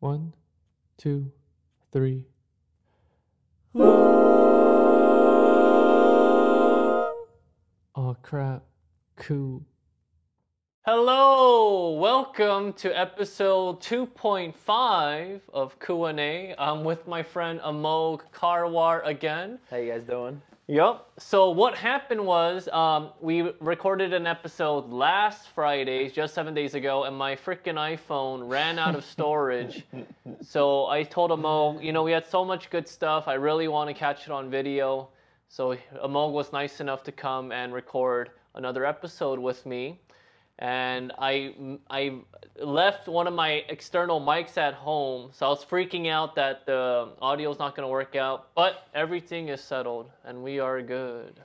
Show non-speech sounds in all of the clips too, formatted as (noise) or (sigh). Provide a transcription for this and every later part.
One, two, three. Oh crap. Cool. Hello, welcome to episode 2.5 of Q&A. I'm with my friend Amogh Karwar again. How you guys doing? Yep. So what happened was um, we recorded an episode last Friday, just seven days ago, and my freaking iPhone ran out of storage. (laughs) so I told Amogh, you know, we had so much good stuff. I really want to catch it on video. So Amogh was nice enough to come and record another episode with me. And I, I left one of my external mics at home, so I was freaking out that the audio's not going to work out. But everything is settled, and we are good.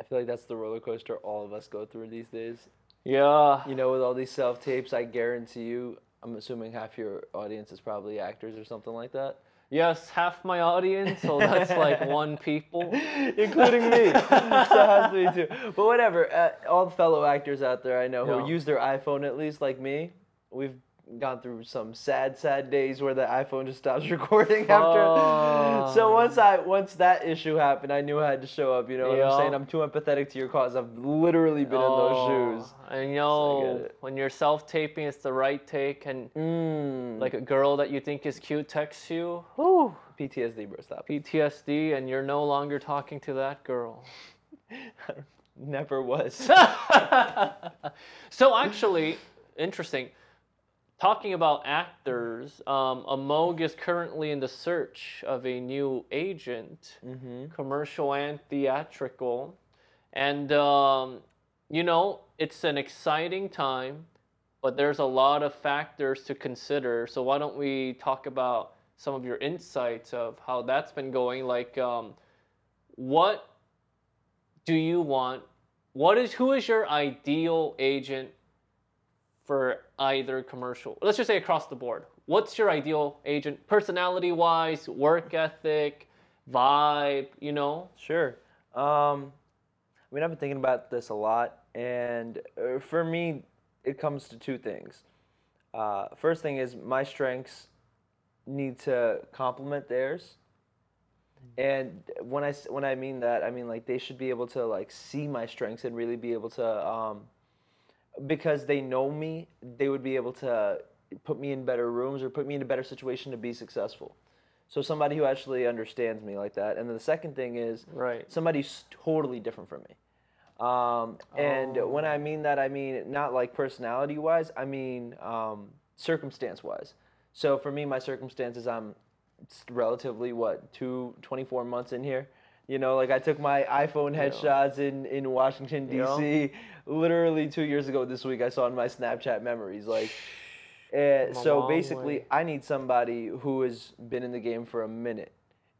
I feel like that's the roller coaster all of us go through these days. Yeah. You know, with all these self tapes, I guarantee you, I'm assuming half your audience is probably actors or something like that. Yes, half my audience, so that's like (laughs) one people. Including me. (laughs) so it has to be two. But whatever, uh, all the fellow actors out there I know who Yeah. use their iPhone at least, like me, we've gone through some sad, sad days where the iPhone just stops (laughs) recording after. Oh. So once I once that issue happened, I knew I had to show up. You know what. I'm saying? I'm too empathetic to your cause. I've literally been in those shoes. I get know it. when you're self-taping, it's the right take, and Mm. like a girl that you think is cute texts you, whew, PTSD, bro. Stop. PTSD, and you're no longer talking to that girl. (laughs) Never was. (laughs) so actually, interesting. Talking about actors, um, Amogh is currently in the search of a new agent, mm-hmm. commercial and theatrical, and um, you know it's an exciting time, but there's a lot of factors to consider. So why don't we talk about some of your insights of how that's been going? Like, um, what do you want? What is who is your ideal agent for either commercial? Let's just say across the board. What's your ideal agent, personality wise, work ethic, vibe? You know. Sure. Um, I mean, I've been thinking about this a lot, and uh, for me, it comes to two things. Uh, first thing is my strengths need to complement theirs, and when I when I mean that, I mean like they should be able to like see my strengths and really be able to, um, because they know me, they would be able to put me in better rooms or put me in a better situation to be successful. So somebody who actually understands me like that. And then the second thing is Right. somebody's totally different from me. Um, and Oh. when I mean that, I mean not like personality wise, I mean um, circumstance wise. So for me, my circumstances, I'm relatively, what, two, 24 months in here. You know, like I took my iPhone Yeah. headshots in, in Washington, Yeah. Literally two years ago this week. I saw in my Snapchat memories. Like, uh, Come a so basically, way. I need somebody who has been in the game for a minute.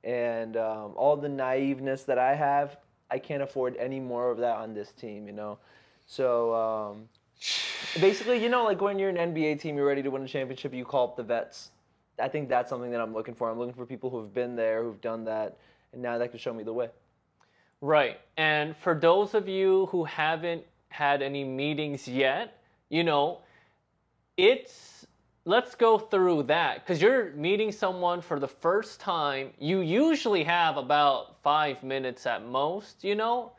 And um, all the naiveness that I have, I can't afford any more of that on this team, you know? So um, basically, you know, like when you're an NBA team, you're ready to win a championship, you call up the vets. I think that's something that I'm looking for. I'm looking for people who've been there, who've done that, and now that can show me the way. Right. And for those of you who haven't had any meetings yet, you know, it's let's go through that because you're meeting someone for the first time. You usually have about five minutes at most, you know,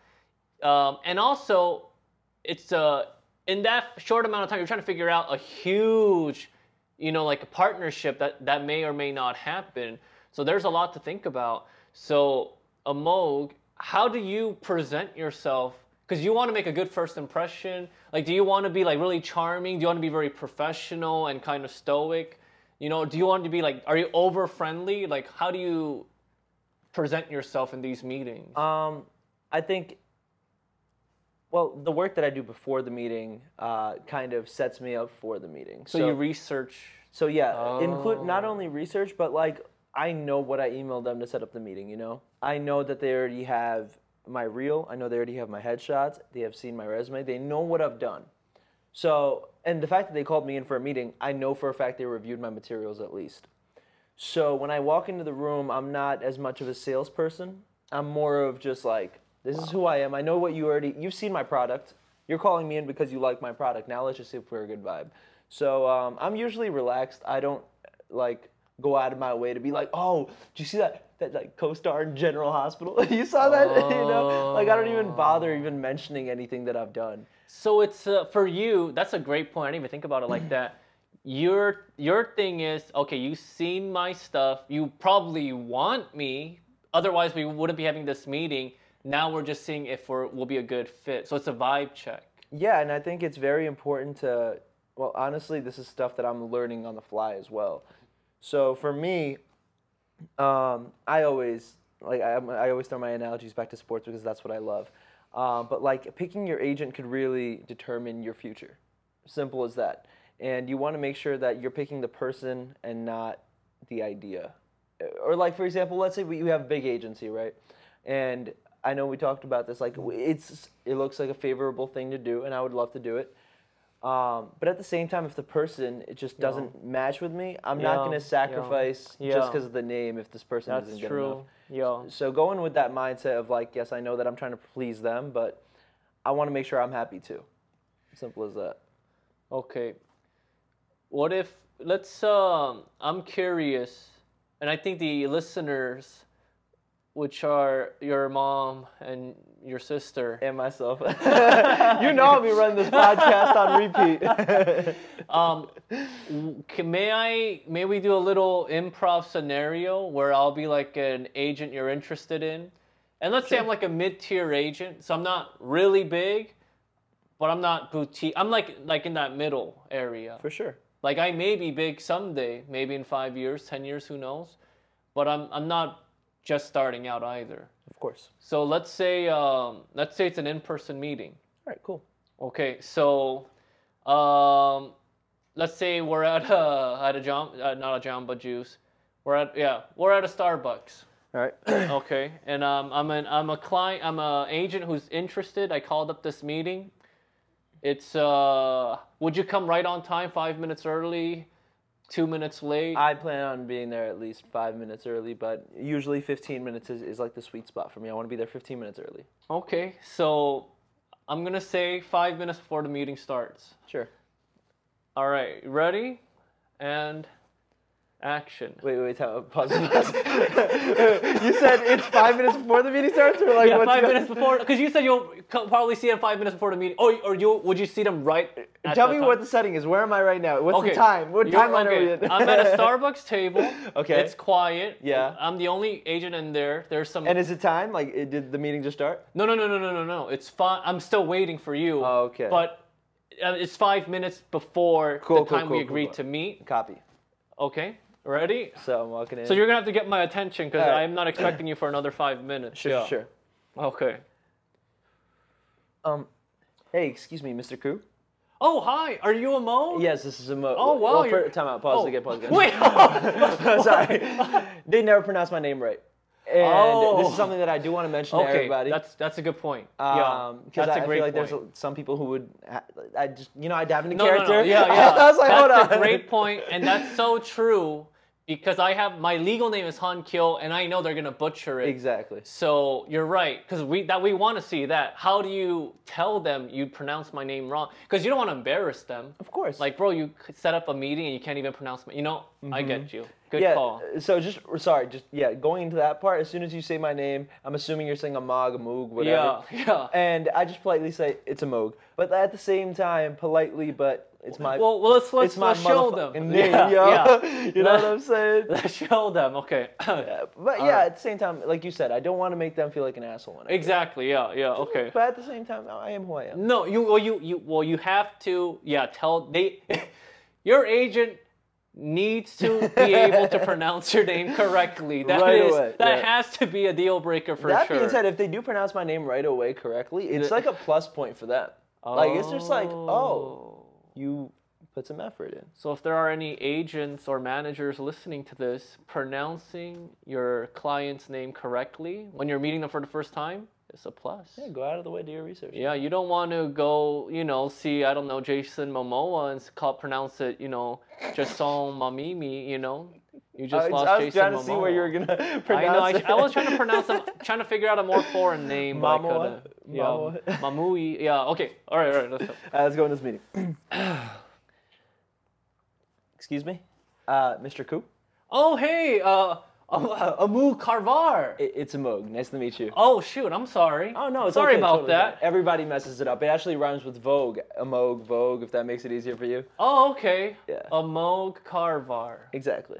um, and also it's uh, in that short amount of time you're trying to figure out a huge, you know, like a partnership that that may or may not happen. So there's a lot to think about. So Amogh, how do you present yourself? Because you want to make a good first impression. Like, do you want to be like really charming? Do you want to be very professional and kind of stoic? You know, do you want to be like, are you over friendly? Like, how do you present yourself in these meetings? Um, I think, well, the work that I do before the meeting uh, kind of sets me up for the meeting. so, you research. So yeah, include not Oh. only research, but like I know what I emailed them to set up the meeting. You know, I know that they already have my reel. I know they already have my headshots. They have seen my resume. They know what I've done. So, and the fact that they called me in for a meeting, I know for a fact they reviewed my materials at least. So when I walk into the room, I'm not as much of a salesperson. I'm more of just like, this is who I am. I know what you already, you've seen my product. You're calling me in because you like my product. Now let's just see if we're a good vibe. So um, I'm usually relaxed. I don't like go out of my way to be like, oh, do you see that that like co-star in General Hospital? (laughs) you saw that? (laughs) you know, like I don't even bother even mentioning anything that I've done. So it's uh, for you. That's a great point. I didn't even think about it like that. (clears throat) Your your thing is okay. You've seen my stuff. You probably want me. Otherwise, we wouldn't be having this meeting. Now we're just seeing if we're we'll be a good fit. So it's a vibe check. Yeah, and I think it's very important to. Well, honestly, this is stuff that I'm learning on the fly as well. So for me, um, I always like I, I always throw my analogies back to sports because that's what I love. Um, but like picking your agent could really determine your future. Simple as that. And you want to make sure that you're picking the person and not the idea. Or like for example, let's say we, we have a big agency, right? And I know we talked about this. Like it's it looks like a favorable thing to do, and I would love to do it. Um, but at the same time, if the person it just doesn't match with me, I'm not gonna sacrifice yeah. just because of the name if this person That's isn't good enough. Yeah. So going with that mindset of like, yes, I know that I'm trying to please them, but I want to make sure I'm happy too. Simple as that. Okay. What if let's um I'm curious and I think the listeners which are your mom and your sister And myself. (laughs) (laughs) you know I'll be running this podcast on repeat. (laughs) um can, may I may we do a little improv scenario where I'll be like an agent you're interested in? And let's say I'm like a mid-tier agent, so I'm not really big, but I'm not boutique. I'm like like in that middle area. For sure. Like I may be big someday, maybe in five years, ten years, who knows? But I'm I'm not just starting out either. Of course. So let's say um, let's say it's an in-person meeting. All right, cool. Okay, so um, let's say we're at a at a uh, not a Jamba Juice. We're at yeah we're at a Starbucks. All right. (coughs) Okay, and um, I'm an I'm a client I'm a agent who's interested. I called up this meeting. It's uh, would you come right on time, five minutes early, two minutes late? I plan on being there at least five minutes early, but usually 15 minutes is, is like the sweet spot for me. I want to be there 15 minutes early. Okay, so I'm gonna say five minutes before the meeting starts. Sure. All right, ready? And action. Wait, wait, time, pause. pause. (laughs) you said it's five minutes before the meeting starts, or like yeah, what's five minutes before, because you said you'll probably see them five minutes before the meeting. Oh, or you would you see them right? Tell me time? what the setting is. Where am I right now? What's Okay, the time? What you're- timeline are we in? I'm at a (laughs) Starbucks table. Okay. It's quiet. Yeah. I'm the only agent in there. There's some. and is it time? Like, it, did the meeting just start? no, no, no, no, no, no, no. It's fine. I'm still waiting for you. Oh, okay. But uh, it's five minutes before Cool, the cool, time cool, we agreed to meet. Copy. Okay. Ready? So I'm walking in. So you're gonna have to get my attention because All right. I'm not expecting you for another five minutes. sure, Yeah. sure. Okay. Um, hey, excuse me, Mr. Koo. Oh hi, are you a Mo? Yes, this is a mo. Oh, wow, Well, for, time out. Pause Oh. again. Pause again. Wait. (laughs) Sorry. (laughs) they never pronounce my name right. And this Oh. is something that I do want to mention to okay, everybody. that's that's a good point. yeah, Um, because that's I, a I feel like point. there's some people who would, I just, you know, I dive into no, no, character. no, yeah, (laughs) yeah. I was like, that's hold on. a great point, and that's so true because I have my legal name is Han Kyo, and I know they're gonna butcher it. Exactly. So you're right, because we that we want to see that. How do you tell them you pronounce my name wrong? Because you don't want to embarrass them. Of course. Like, bro, you set up a meeting and you can't even pronounce my. You know, I get you. Good Mm-hmm. yeah. call. So just sorry, just yeah, going into that part. As soon as you say my name, I'm assuming you're saying a Mog, a Moog, whatever. Yeah, yeah. And I just politely say it's a Moog, but at the same time, politely, but it's my Well, well, let's let's, let's show them. name, (laughs) yeah, yo. yeah. (laughs) you know Let- what I'm saying? (laughs) Let's show them. Okay. Yeah, But yeah, at the same time, like you said, I don't want to make them feel like an asshole. When I do it. exactly. Yeah. Yeah. Okay. But at the same time, I am who I am. No, you well you you well you have to yeah tell they your agent needs to be able to pronounce your name correctly. (laughs) That Right is- away, that yeah. has to be a deal breaker for that sure. being said, if they do pronounce my name right away correctly, it's like a plus point for them. Like it's just like, oh, oh, you put some effort in. So if there are any agents or managers listening to this, pronouncing your client's name correctly when you're meeting them for the first time is a plus. Yeah, go out of the way, do your research. Yeah, you don't want to go, you know, see, I don't know, Jason Momoa and call, pronounce it, you know, Jason Mamimi, you know. You just I, lost I was Jason trying to Momoa. see where you were gonna (laughs) I pronounce know. I, it. I was trying to pronounce them, (laughs) trying to figure out a more foreign name. I Momoa? couldn't. Yeah, Momoa? Mamui. Yeah. Okay. All right. All right. Let's go. (laughs) Uh, let's go in this meeting. (clears throat) Excuse me, uh, Mr. Koo. Oh, hey, uh, uh, Amu Karvar. It, it's a Moog. Nice to meet you. Oh, shoot, I'm sorry. Oh no, it's sorry okay, about totally that. Everybody messes it up. It actually rhymes with Vogue. A Moog, Vogue. If that makes it easier for you. Oh, okay. Yeah. Amogh Karvar. Exactly.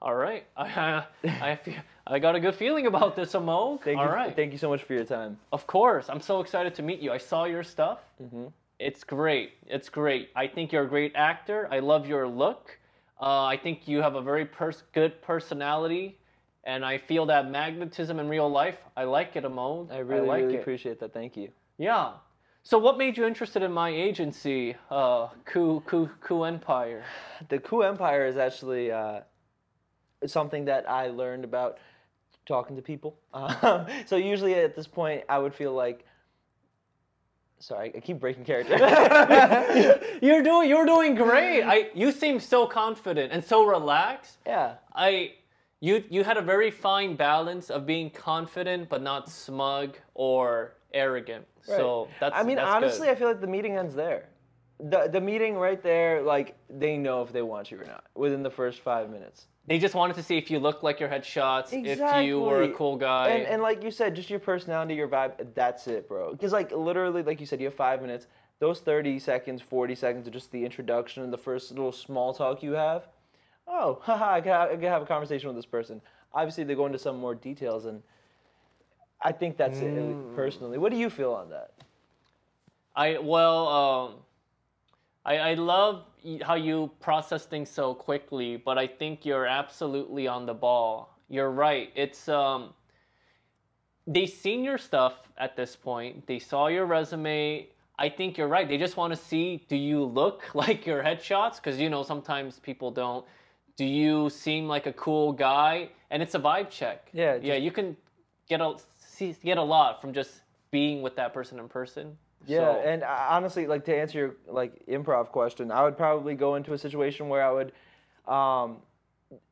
All right. (laughs) I, I, feel, I got a good feeling about this, Amogh. Thank All you. right. Thank you so much for your time. Of course. I'm so excited to meet you. I saw your stuff. Mm-hmm. It's great. It's great. I think you're a great actor. I love your look. Uh, I think you have a very pers- good personality, and I feel that magnetism in real life. I like it, Amogh. I really, like really it. appreciate that. Thank you. Yeah. So, what made you interested in my agency, uh, Koo, Koo, Koo Empire? The Koo Empire is actually uh, something that I learned about talking to people. Um, (laughs) so usually at this point, I would feel like. Sorry, I keep breaking character. (laughs) (laughs) you're doing, you're doing great. I, you seem so confident and so relaxed. yeah. I, you, you had a very fine balance of being confident but not smug or arrogant. So that's. I mean, that's honestly, good. I feel like the meeting ends there. The the meeting right there, like they know if they want you or not within the first five minutes. They just wanted to see if you looked like your headshots, if you were a cool guy. And and like you said, just your personality, your vibe. That's it, bro. Because like literally, like you said, you have five minutes. Those thirty seconds, forty seconds are just the introduction and the first little small talk you have. Oh, (laughs) haha! I can have, I can have a conversation with this person. Obviously, they go into some more details, and I think that's it Mm. personally. What do you feel on that? I well, um, I I love how you process things so quickly, but I think you're absolutely on the ball. You're right. It's um, they seen your stuff at this point. They saw your resume. I think you're right. They just want to see do you look (laughs) like your headshots? Because you know sometimes people don't. Do you seem like a cool guy? And it's a vibe check. Yeah, yeah. You can get a see, get a lot from just being with that person in person. Yeah, So- and uh, honestly, like to answer your like improv question, I would probably go into a situation where I would, um,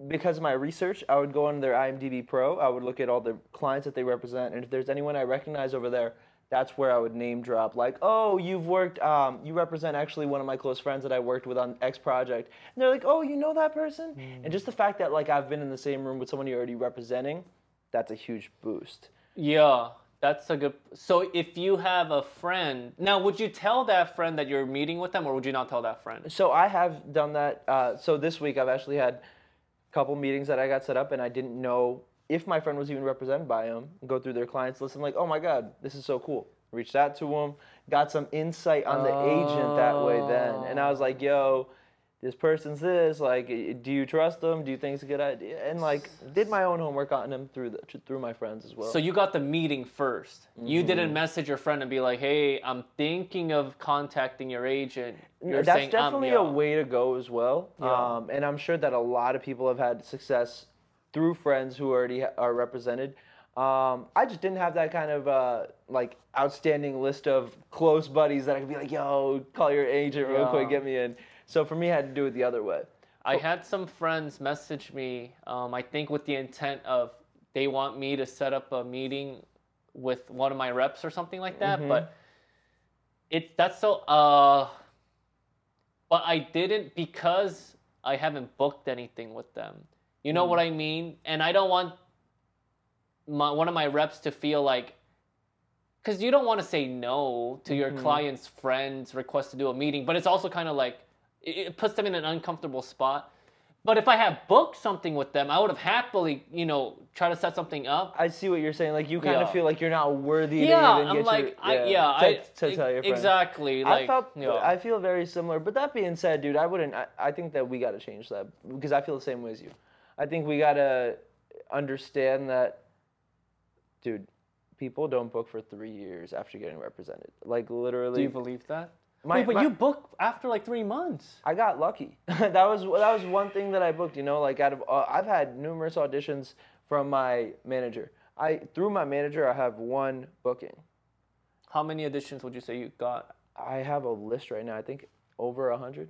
because of my research, I would go on their IMDb Pro. I would look at all the clients that they represent, and if there's anyone I recognize over there, that's where I would name drop. Like, oh, you've worked, um, you represent actually one of my close friends that I worked with on X project, and they're like, oh, you know that person, and just the fact that like I've been in the same room with someone you're already representing, that's a huge boost. Yeah, that's a good. So if you have a friend, now would you tell that friend that you're meeting with them, or would you not tell that friend? So I have done that. Uh, so this week I've actually had a couple meetings that I got set up, and I didn't know if my friend was even represented by them. Go through their clients list. I'm like, oh my god, this is so cool. Reached out to them, got some insight on the agent that way. Then, and I was like, yo. This person's this. Like, do you trust them? Do you think it's a good idea? And like, did my own homework on them through the, through my friends as well. So you got the meeting 1st You Mm-hmm. didn't message your friend and be like, "Hey, I'm thinking of contacting your agent." You're that's saying, um, definitely yeah. a way to go as well. Yeah. Um, and I'm sure that a lot of people have had success through friends who already are represented. Um, I just didn't have that kind of uh, like outstanding list of close buddies that I could be like, "Yo, call your agent real quick, get me in." So for me, I had to do it the other way. I had some friends message me, um, I think with the intent of they want me to set up a meeting with one of my reps or something like that, Mhm. but it that's so uh but I didn't because I haven't booked anything with them. You know what I mean? And I don't want my one of my reps to feel like because you don't want to say no to your Mhm. client's friend's request to do a meeting, but it's also kind of like it, puts them in an uncomfortable spot. But if I had booked something with them, I would have happily, you know, try to set something up. I see what you're saying. Like you kind of feel like you're not worthy. yeah, to I'm like, your, I, yeah, to, I, to tell your friend. exactly. Like, I felt yeah. I feel very similar. But that being said, dude, I wouldn't. I, I think that we got to change that because I feel the same way as you. I think we got to understand that, dude. People don't book for three years after getting represented. Like literally. Do you believe that? My- Wait, but my- you book after like three months. I got lucky. (laughs) that was that was one thing that I booked. You know, like out of uh, I've had numerous auditions from my manager. I through my manager, I have one booking. How many auditions would you say you got? I have a list right now. I think over a hundred.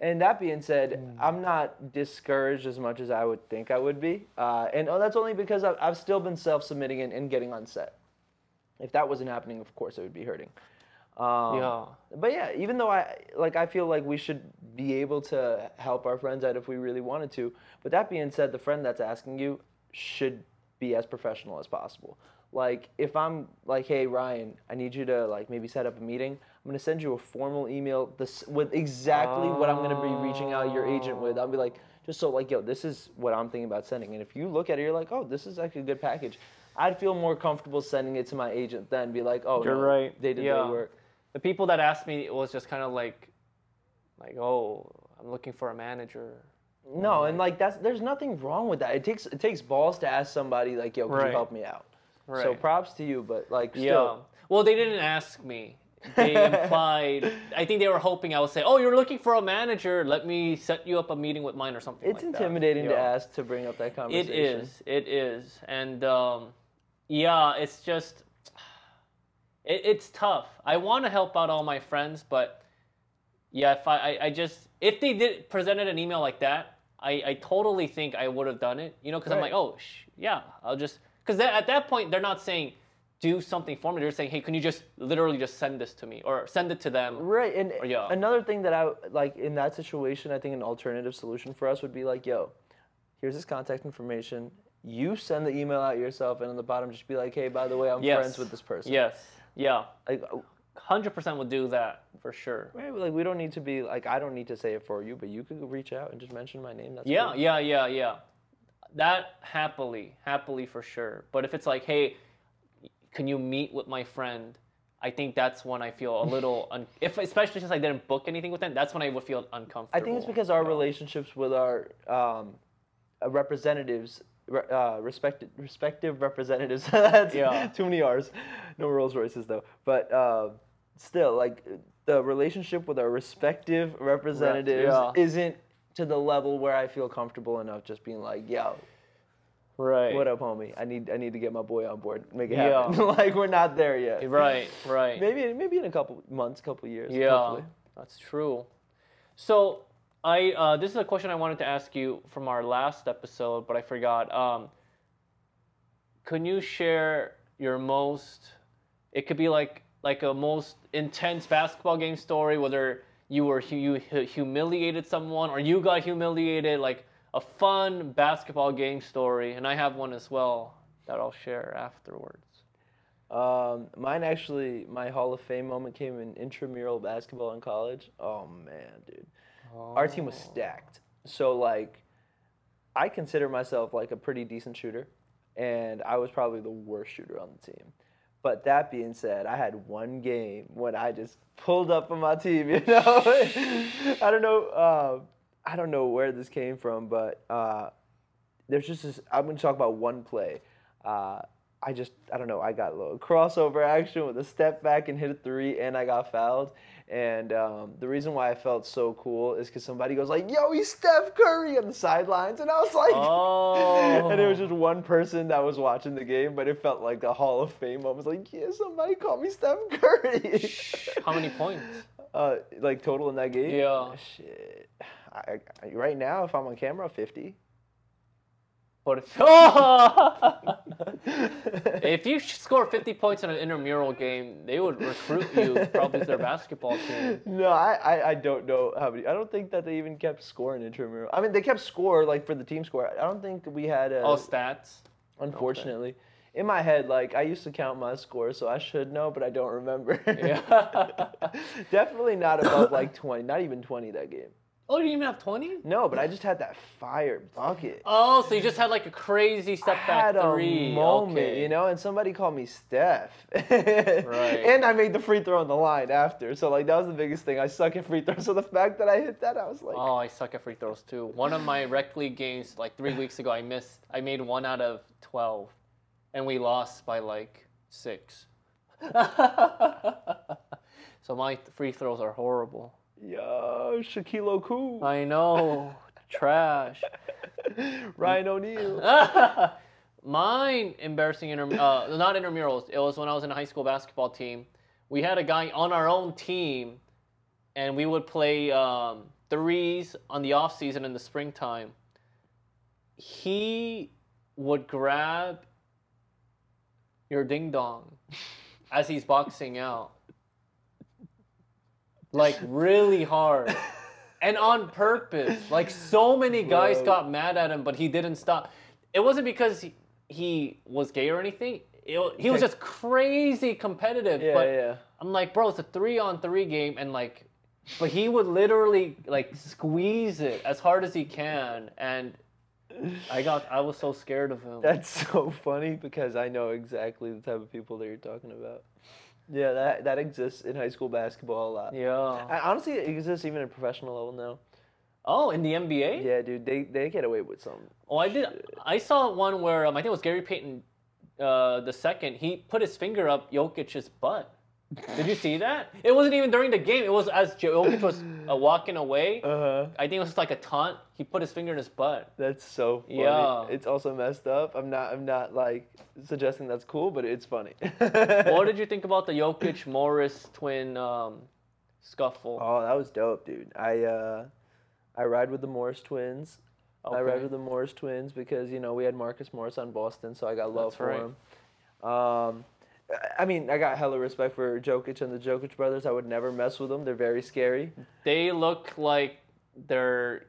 And that being said, I'm not discouraged as much as I would think I would be, uh, and oh, that's only because I've, I've still been self-submitting and, and getting on set. If that wasn't happening, of course, it would be hurting. Um, yeah. But yeah, even though I like, I feel like we should be able to help our friends out if we really wanted to. But that being said, the friend that's asking you should be as professional as possible. Like if I'm like, hey Ryan, I need you to like maybe set up a meeting. I'm gonna send you a formal email this with exactly what I'm gonna be reaching out your agent with. I'll be like, just so like, yo, this is what I'm thinking about sending. And if you look at it, you're like, oh, this is actually a good package. I'd feel more comfortable sending it to my agent than be like, oh, You're no, right. They did Yeah. their work. The people that asked me it was just kind of like, like, oh, I'm looking for a manager. No, and like that's there's nothing wrong with that. It takes it takes balls to ask somebody like, "Yo, could Right. you help me out?" So Right. props to you, but like Yeah. Well, they didn't ask me. They (laughs) implied. I think they were hoping I would say, "Oh, you're looking for a manager. Let me set you up a meeting with mine or something." it's like that." intimidating to Yeah. ask to bring up that conversation. it is it is And um, yeah, it's just, it, it's tough. I want to help out all my friends, but yeah, if I, I, I just, if they did presented an email like that, I, I totally think I would have done it. You know, because I'm like, oh, sh- yeah, I'll just, because at that point they're not saying do something for me. They're saying, hey, can you just literally just send this to me or send it to them? Right, and yeah. another thing that I like in that situation, I think an alternative solution for us would be like, "Yo, here's his contact information. You send the email out yourself, and on the bottom just be like, hey, by the way, I'm Yes. friends with this person.' Yes. Yeah. Like, Hundred percent would do that for sure. right, like we don't need to be like I don't need to say it for you, but you could reach out and just mention my name. That's Yeah, cool. yeah, yeah, yeah. That happily, happily for sure. But if it's like, hey, can you meet with my friend? I think that's when I feel a (laughs) little, un- if especially since I didn't book anything with them, that's when I would feel uncomfortable. I think it's because our relationships with our um, uh, representatives, re- uh, respected, respective representatives. (laughs) that's Yeah. too many R's. No Rolls Royces though. But uh, still, like the relationship with our respective representatives yeah. isn't to the level where I feel comfortable enough just being like, yo. right, What up, homie? I need I need to get my boy on board, make it Yeah. happen. (laughs) like we're not there yet. right, right. Maybe maybe in a couple months, couple years. Yeah, hopefully. that's true. So I uh, this is a question I wanted to ask you from our last episode, but I forgot. Um, can you share your most? It could be like like a most intense basketball game story, whether you were you humiliated someone or you got humiliated, like a fun basketball game story. And I have one as well that I'll share afterwards. Um, mine actually, my Hall of Fame moment came in intramural basketball in college. Oh man, dude, our team was stacked. So like, I consider myself like a pretty decent shooter, and I was probably the worst shooter on the team. But that being said, I had one game when I just pulled up on my team. (laughs) You know, (laughs) I don't know. Uh, I don't know where this came from, but uh, there's just this. I'm going to talk about one play. Uh, I just, I don't know. I got a little crossover action with a step back and hit a three, and I got fouled. And um, the reason why I felt so cool is because somebody goes like, "Yo, he's Steph Curry" on the sidelines, and I was like, Oh. (laughs) and it was just one person that was watching the game, but it felt like a Hall of Fame. I was like, "Yeah, somebody call me Steph (laughs) Curry." How many points? (laughs) uh, like total in that game? Yeah. Shit. I, I, right now, if I'm on camera, 50. But if, if you score 50 points in an intramural game, they would recruit you probably to their basketball team. No, I, I, I don't know how many. I don't think that they even kept score in intramural. I mean, they kept score like for the team score. I don't think we had a. Oh, stats. unfortunately, in my head, like I used to count my score, so I should know, but I don't remember. (laughs) Definitely not above like twenty. Not even twenty that game. Oh, you didn't even have 20? No, but I just had that fire bucket. Oh, so you just had like a crazy I step back had three. a moment, okay. you know, and somebody called me Steph. Right. (laughs) And I made the free throw on the line after. So like that was the biggest thing. I suck at free throws. So the fact that I hit that, I was like, Oh, I suck at free throws too. One of my rec league games, like three weeks ago, I missed. I made one out of 12, and we lost by like six. (laughs) so my free throws are horrible. Yo, Shaquille O'Cool, I know. Trash. (laughs) Ryan O'Neal. (laughs) Mine embarrassing inter uh, not intramurals. It was when I was in a high school basketball team. We had a guy on our own team, and we would play um, threes on the off season in the springtime. He would grab your ding dong as he's boxing out. Like really hard. (laughs) And on purpose. Like so many guys Bro. got mad at him, but he didn't stop. It wasn't because he, he was gay or anything. It, he was just crazy competitive. Yeah, but yeah. I'm like, bro, it's a three on three game, and like, but he would literally like squeeze it as hard as he can, and I got, I was so scared of him. That's so funny because I know exactly the type of people that you're talking about. Yeah, that that exists in high school basketball a lot. yeah. I, honestly, it exists even at professional level now. Oh, in the NBA? Yeah, dude, they they get away with some. Oh, I did. I saw one where um, I think it was Gary Payton, uh, the second. He put his finger up Jokic's butt. Did you see that? It wasn't even during the game. It was as Jokic was uh, (laughs) walking away. Uh huh. I think it was like a taunt. He put his finger in his butt. That's so funny. Yeah. It's also messed up. I'm not I'm not like suggesting that's cool, but it's funny. (laughs) what did you (laughs) think about the Jokic Morris twin um, scuffle? Oh, that was dope, dude. I uh I ride with the Morris twins. I ride with the Morris twins because you know we had Marcus Morris on Boston, so I got love That's for right. him. Um, I- mean, I got hella respect for Jokic and the Jokic brothers. I would never mess with them. They're very scary. They look like they're,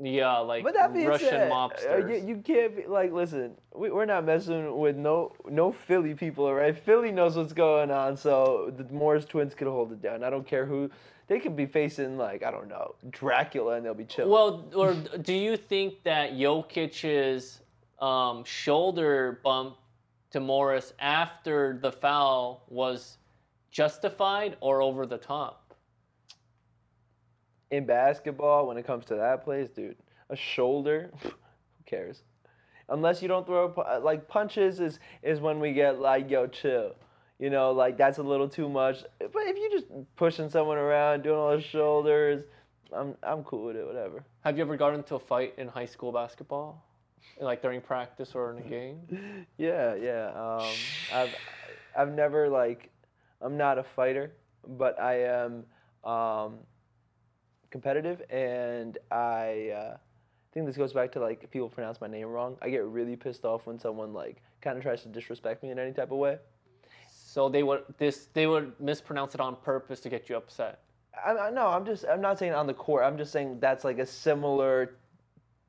yeah, like But that being Russian said, uh, mobsters. you, you can't be like, listen, we, we're not messing with no no Philly people, all right? Philly knows what's going on, so the Morris twins could hold it down. I don't care who. They could be facing like I don't know Dracula, and they'll be chilling. Well, or do you think that Jokic's um, shoulder bump to Morris after the foul was justified or over the top? in basketball, when it comes to that place, dude, a shoulder, (laughs) who cares? Unless you don't throw uh, like punches is is when we get like yo chill, you know, like that's a little too much. But if you just pushing someone around, doing all the shoulders, I'm I'm cool with it, whatever. Have you ever gotten into a fight in high school basketball, like during practice or in a game? (laughs) Yeah, yeah. Um, I've I've never like I'm not a fighter, but I am um, competitive, and I uh, think this goes back to like people pronounce my name wrong. I get really pissed off when someone like kind of tries to disrespect me in any type of way. So they would this they would mispronounce it on purpose to get you upset. I, I no, I'm just I'm not saying on the court. I'm just saying that's like a similar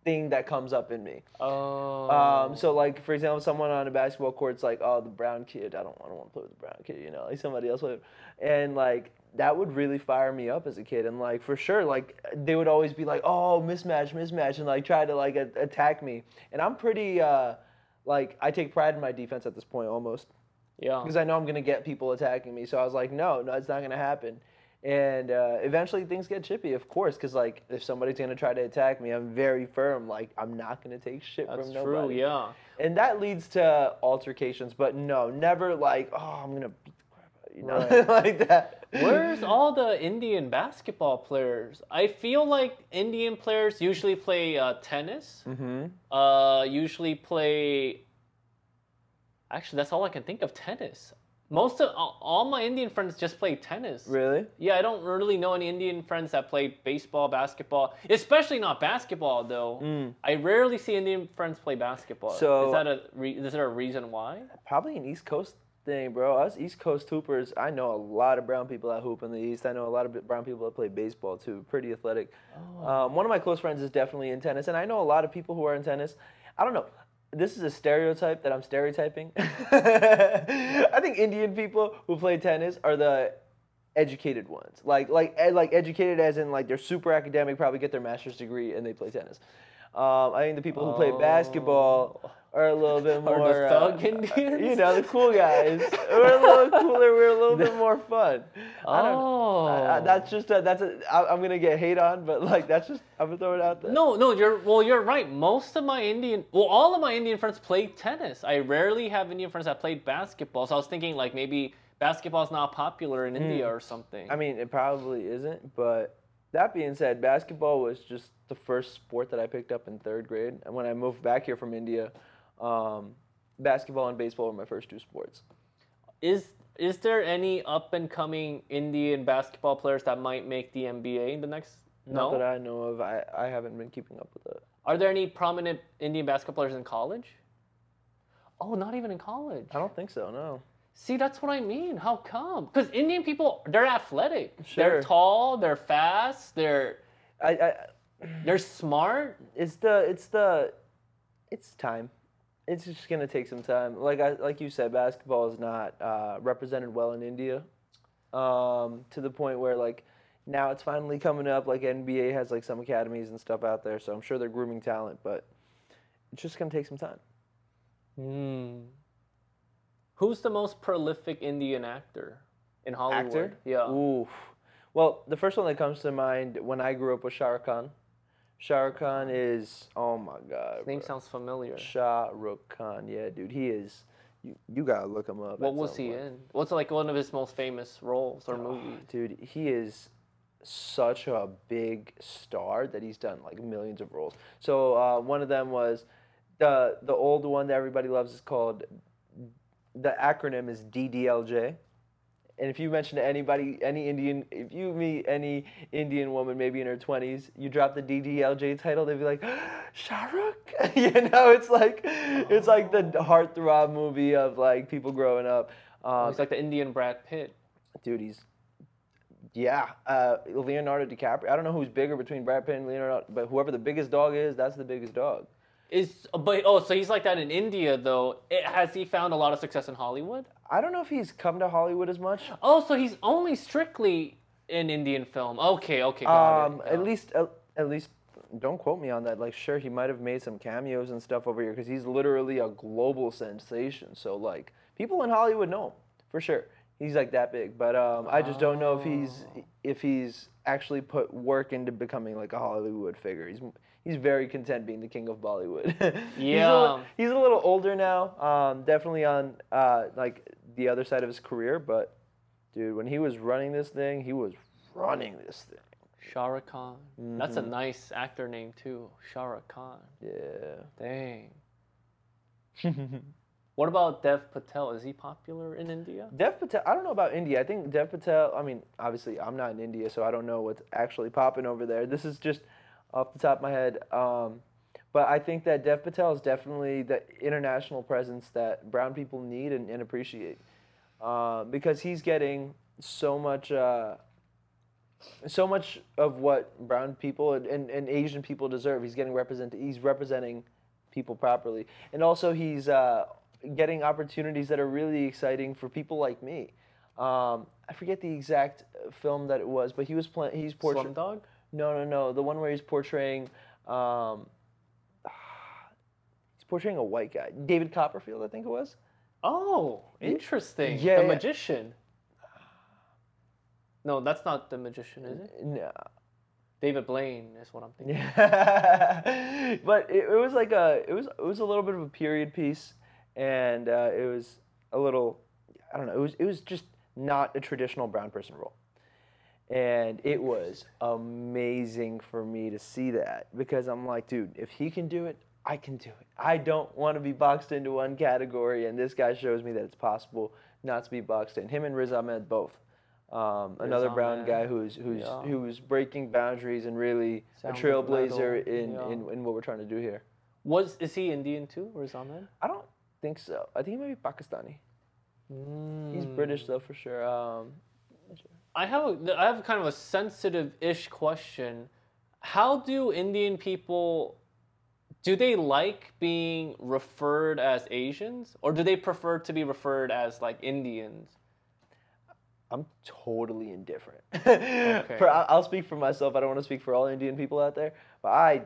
thing that comes up in me. Oh. Um, so like for example, someone on a basketball court's like, oh, the brown kid. I don't, I don't want to play with the brown kid. You know, like somebody else would, and like that would really fire me up as a kid. And like for sure, like they would always be like, oh, mismatch, mismatch, and like try to like a- attack me. And I'm pretty, uh, like I take pride in my defense at this point almost yeah. because I know I'm gonna get people attacking me. So I was like, no, no, it's not gonna happen. And uh, eventually things get chippy, of course, because like if somebody's gonna try to attack me, I'm very firm. Like I'm not gonna take shit That's from true. Yeah. And that leads to altercations, but no, never like, oh, I'm gonna beat the crap out of you, nothing (laughs) like that. Where's all the Indian basketball players? I feel like Indian players usually play uh, tennis. Mm-hmm. Uh, usually play. Actually, that's all I can think of. Tennis. Most of all my Indian friends just play tennis. Really? Yeah, I don't really know any Indian friends that play baseball, basketball, especially not basketball though. Mm. I rarely see Indian friends play basketball. So- is that a re- is there a reason why? Probably an East Coast thing, bro. Us East Coast hoopers, I know a lot of brown people that hoop in the East. I know a lot of brown people that play baseball too. Pretty athletic. Um, one of my close friends is definitely in tennis, and I know a lot of people who are in tennis. I don't know. This is a stereotype that I'm stereotyping. (laughs) (laughs) I think Indian people who play tennis are the educated ones. Like like ed, like educated as in like they're super academic, probably get their master's degree and they play tennis. Um, I think the people who play basketball are a little bit (laughs) more the uh, Indians? you know, the cool guys. (laughs) We're a little cooler. We're a little bit (laughs) more fun. I don't know. Oh, I- I- that's just a, that's a. I, I'm gonna get hate on, but like that's just I'm gonna throw it out there. No, no, you're well. You're right. Most of my Indian, well, all of my Indian friends play tennis. I rarely have Indian friends that played basketball. So I was thinking like maybe basketball's not popular in India or something. I mean, it probably isn't, but that being said, basketball was just the first sport that I picked up in third grade. And when I moved back here from India, um, basketball and baseball were my first two sports. is is there any up and coming Indian basketball players that might make the NBA in the next? Not No. that I know of. I, I haven't been keeping up with it. Are there any prominent Indian basketball players in college? Oh, not even in college. I don't think so. No. See, that's what I mean. How come? Because Indian people, they're athletic. Sure. They're tall. They're fast. They're I, I they're smart. it's the it's the it's time. It's just gonna take some time. Like I like you said, basketball is not uh, represented well in India, um, to the point where like now it's finally coming up. Like NBA has like some academies and stuff out there, so I'm sure they're grooming talent, but it's just gonna take some time. Hmm. Who's the most prolific Indian actor in Hollywood? Actor? Yeah. Oof. Well, the first one that comes to mind when I grew up was Shah Rukh Khan. Shah Rukh Khan is oh my god. His name bro. sounds familiar. Shah Rukh Khan, yeah, dude, he is. You, you gotta look him up. What was he point. in? What's like one of his most famous roles or movies? Dude, he is such a big star that he's done like millions of roles. So uh, one of them was the the old one that everybody loves is called. The acronym is DDLJ. And if you mention to anybody, any Indian, if you meet any Indian woman, maybe in her twenties, you drop the DDLJ title, they'd be like, (gasps) Shah Rukh. (laughs) you know, it's like, it's like the heartthrob movie of like people growing up. Um, He's like the Indian Brad Pitt. dude, he's yeah, uh, Leonardo DiCaprio. I don't know who's bigger between Brad Pitt and Leonardo, but whoever the biggest dog is, that's the biggest dog. Is but oh, so he's like that in India though. It, has he found a lot of success in Hollywood? I don't know if he's come to Hollywood as much. Oh, so he's only strictly in Indian film. Okay, okay, got Um, it. at least, at, at least, don't quote me on that. Like, sure, he might have made some cameos and stuff over here because he's literally a global sensation. So, like, people in Hollywood know him for sure. He's like that big, but um, I just don't know if he's if he's actually put work into becoming like a Hollywood figure. He's he's very content being the king of Bollywood. (laughs) he's, a, Yeah. he's a little older now. Um, definitely on uh, like the other side of his career, but dude, when he was running this thing, he was running this thing. Shah Rukh Khan. That's Mm-hmm. a nice actor name too. Shah Rukh Khan. Yeah. Dang. (laughs) What about Dev Patel? Is he popular in India? Dev Patel, I don't know about India. I think Dev Patel, I mean, obviously, I'm not in India, so I don't know what's actually popping over there. This is just off the top of my head. Um, but I think that Dev Patel is definitely the international presence that brown people need and, and appreciate. Uh, because he's getting so much. Uh, so much of what brown people and, and, and Asian people deserve. He's getting represented. He's representing people properly, and also he's uh, getting opportunities that are really exciting for people like me. Um, I forget the exact film that it was, but he was playing. He's portraying. Slumdog? No, no, no. The one where he's portraying. Um, (sighs) he's portraying a white guy, David Copperfield, I think it was. Oh, interesting. Yeah, the magician. No, that's not the magician, is it? No. David Blaine is what I'm thinking. Yeah. (laughs) but it, it was like a it was it was a little bit of a period piece, and uh, it was a little I don't know it was it was just not a traditional brown person role, and it was amazing for me to see that because I'm like, dude, if he can do it, I can do it. I don't want to be boxed into one category, and this guy shows me that it's possible not to be boxed in. Him and Riz Ahmed both. Um, another Riz brown guy who's who's Yeah. who's breaking boundaries and really Sound a trailblazer in, yeah. in, in what we're trying to do here. Was is he Indian too, or is Ahmed? I don't think so. I think he might be Pakistani. He's Hmm. British though for sure. Um, I have a, I have kind of a sensitive-ish question. How do Indian people do they like being referred as Asians or do they prefer to be referred as like Indians? I'm totally indifferent. (laughs) for, I- I'll speak for myself. I don't want to speak for all Indian people out there, but I,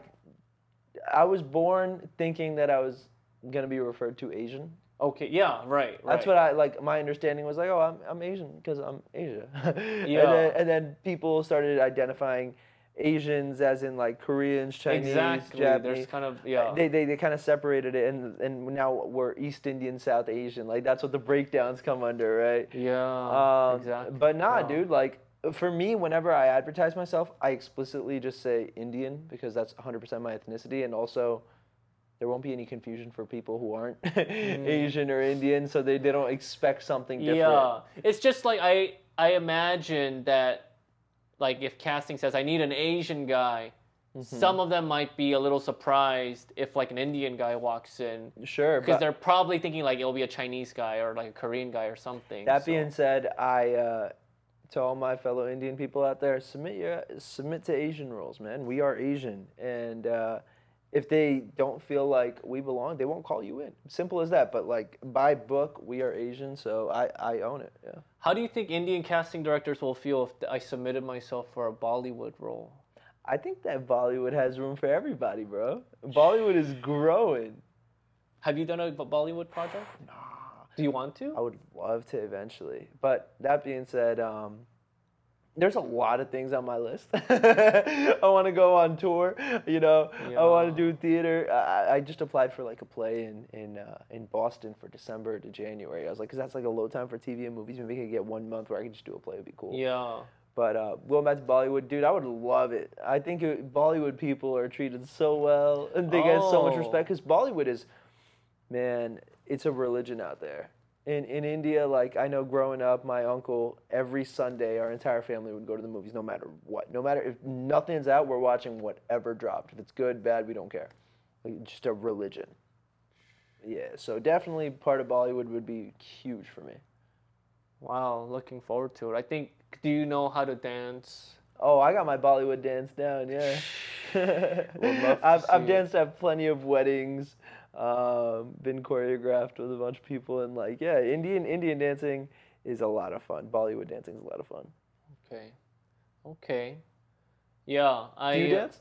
I was born thinking that I was gonna be referred to Asian. Okay, yeah, right, right. That's what I like. My understanding was like, oh, I'm, I'm Asian because I'm Asia. (laughs) and, Yeah. then, and then people started identifying Asians as in like Koreans, Chinese, exactly. Japanese. There's kind of yeah. They, they, they kind of separated it, and and now we're East Indian, South Asian. Like that's what the breakdowns come under, right? yeah, Um, exactly. But nah, Yeah. dude. Like for me, whenever I advertise myself, I explicitly just say Indian because that's 100% my ethnicity, and also there won't be any confusion for people who aren't (laughs) Asian or Indian, so they, they don't expect something different. Yeah, it's just like I I imagine that like if casting says I need an Asian guy, some of them might be a little surprised if like an Indian guy walks in Sure, because but they're probably thinking like it'll be a Chinese guy or like a Korean guy or something. that so- being said, I uh, to all my fellow Indian people out there, submit your submit to Asian rules, man. We are Asian, and uh, if they don't feel like we belong, they won't call you in. Simple as that. But like by book, we are Asian, so I I own it. Yeah. How do you think Indian casting directors will feel if I submitted myself for a Bollywood role? I think that Bollywood has room for everybody, bro. Bollywood is growing. Have you done a Bollywood project? Nah. Do you want to? I would love to eventually. But that being said, um, there's a lot of things on my list. (laughs) I want to go on tour. You know, I want to do theater. I, I just applied for like a play in in uh, in Boston for December to January. I was like, because that's like a low time for TV and movies. Maybe I could get one month where I could just do a play. It'd be cool. Yeah. But uh, going back to Bollywood, dude, I would love it. I think it, Bollywood people are treated so well, and they get so much Oh. respect because Bollywood is, man, it's a religion out there. In in India, like I know, growing up, my uncle every Sunday, our entire family would go to the movies, no matter what, no matter if nothing's out, we're watching whatever dropped. If it's good, bad, we don't care. Like, just a religion. Yeah, so definitely part of Bollywood would be huge for me. Wow. Looking forward to it. I think. Do you know how to dance? Oh, I got my Bollywood dance down, yeah. Would love (laughs) to I've, I've danced at plenty of weddings, um, been choreographed with a bunch of people, and like, yeah, Indian Indian dancing is a lot of fun. Bollywood dancing is a lot of fun. Okay. Okay. Yeah. I. Do you dance?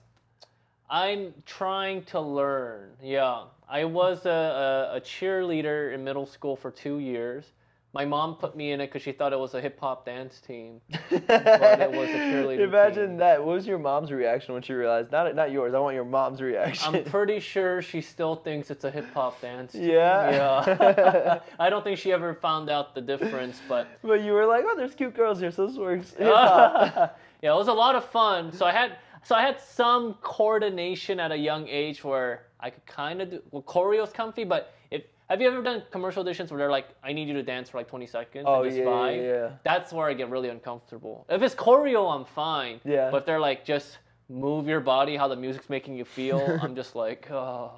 I'm trying to learn. Yeah, I was a, a, a cheerleader in middle school for two years. My mom put me in it because she thought it was a hip hop dance team. (laughs) But it was a cheerleading Imagine team. that. What was your mom's reaction when she realized? Not not yours. I want your mom's reaction. I'm pretty sure she still thinks it's a hip hop dance. Team. Yeah? Yeah. (laughs) I don't think she ever found out the difference, but but you were like, oh, there's cute girls here, so this works. (laughs) Yeah, it was a lot of fun. So I had so I had some coordination at a young age where I could kind of do well, choreo's comfy, but if have you ever done commercial auditions where they're like, I need you to dance for like 20 seconds Oh, and just yeah, yeah, vibe? yeah. That's where I get really uncomfortable. If it's choreo, I'm fine. Yeah. But if they're like, just move your body how the music's making you feel, (laughs) I'm just like, oh,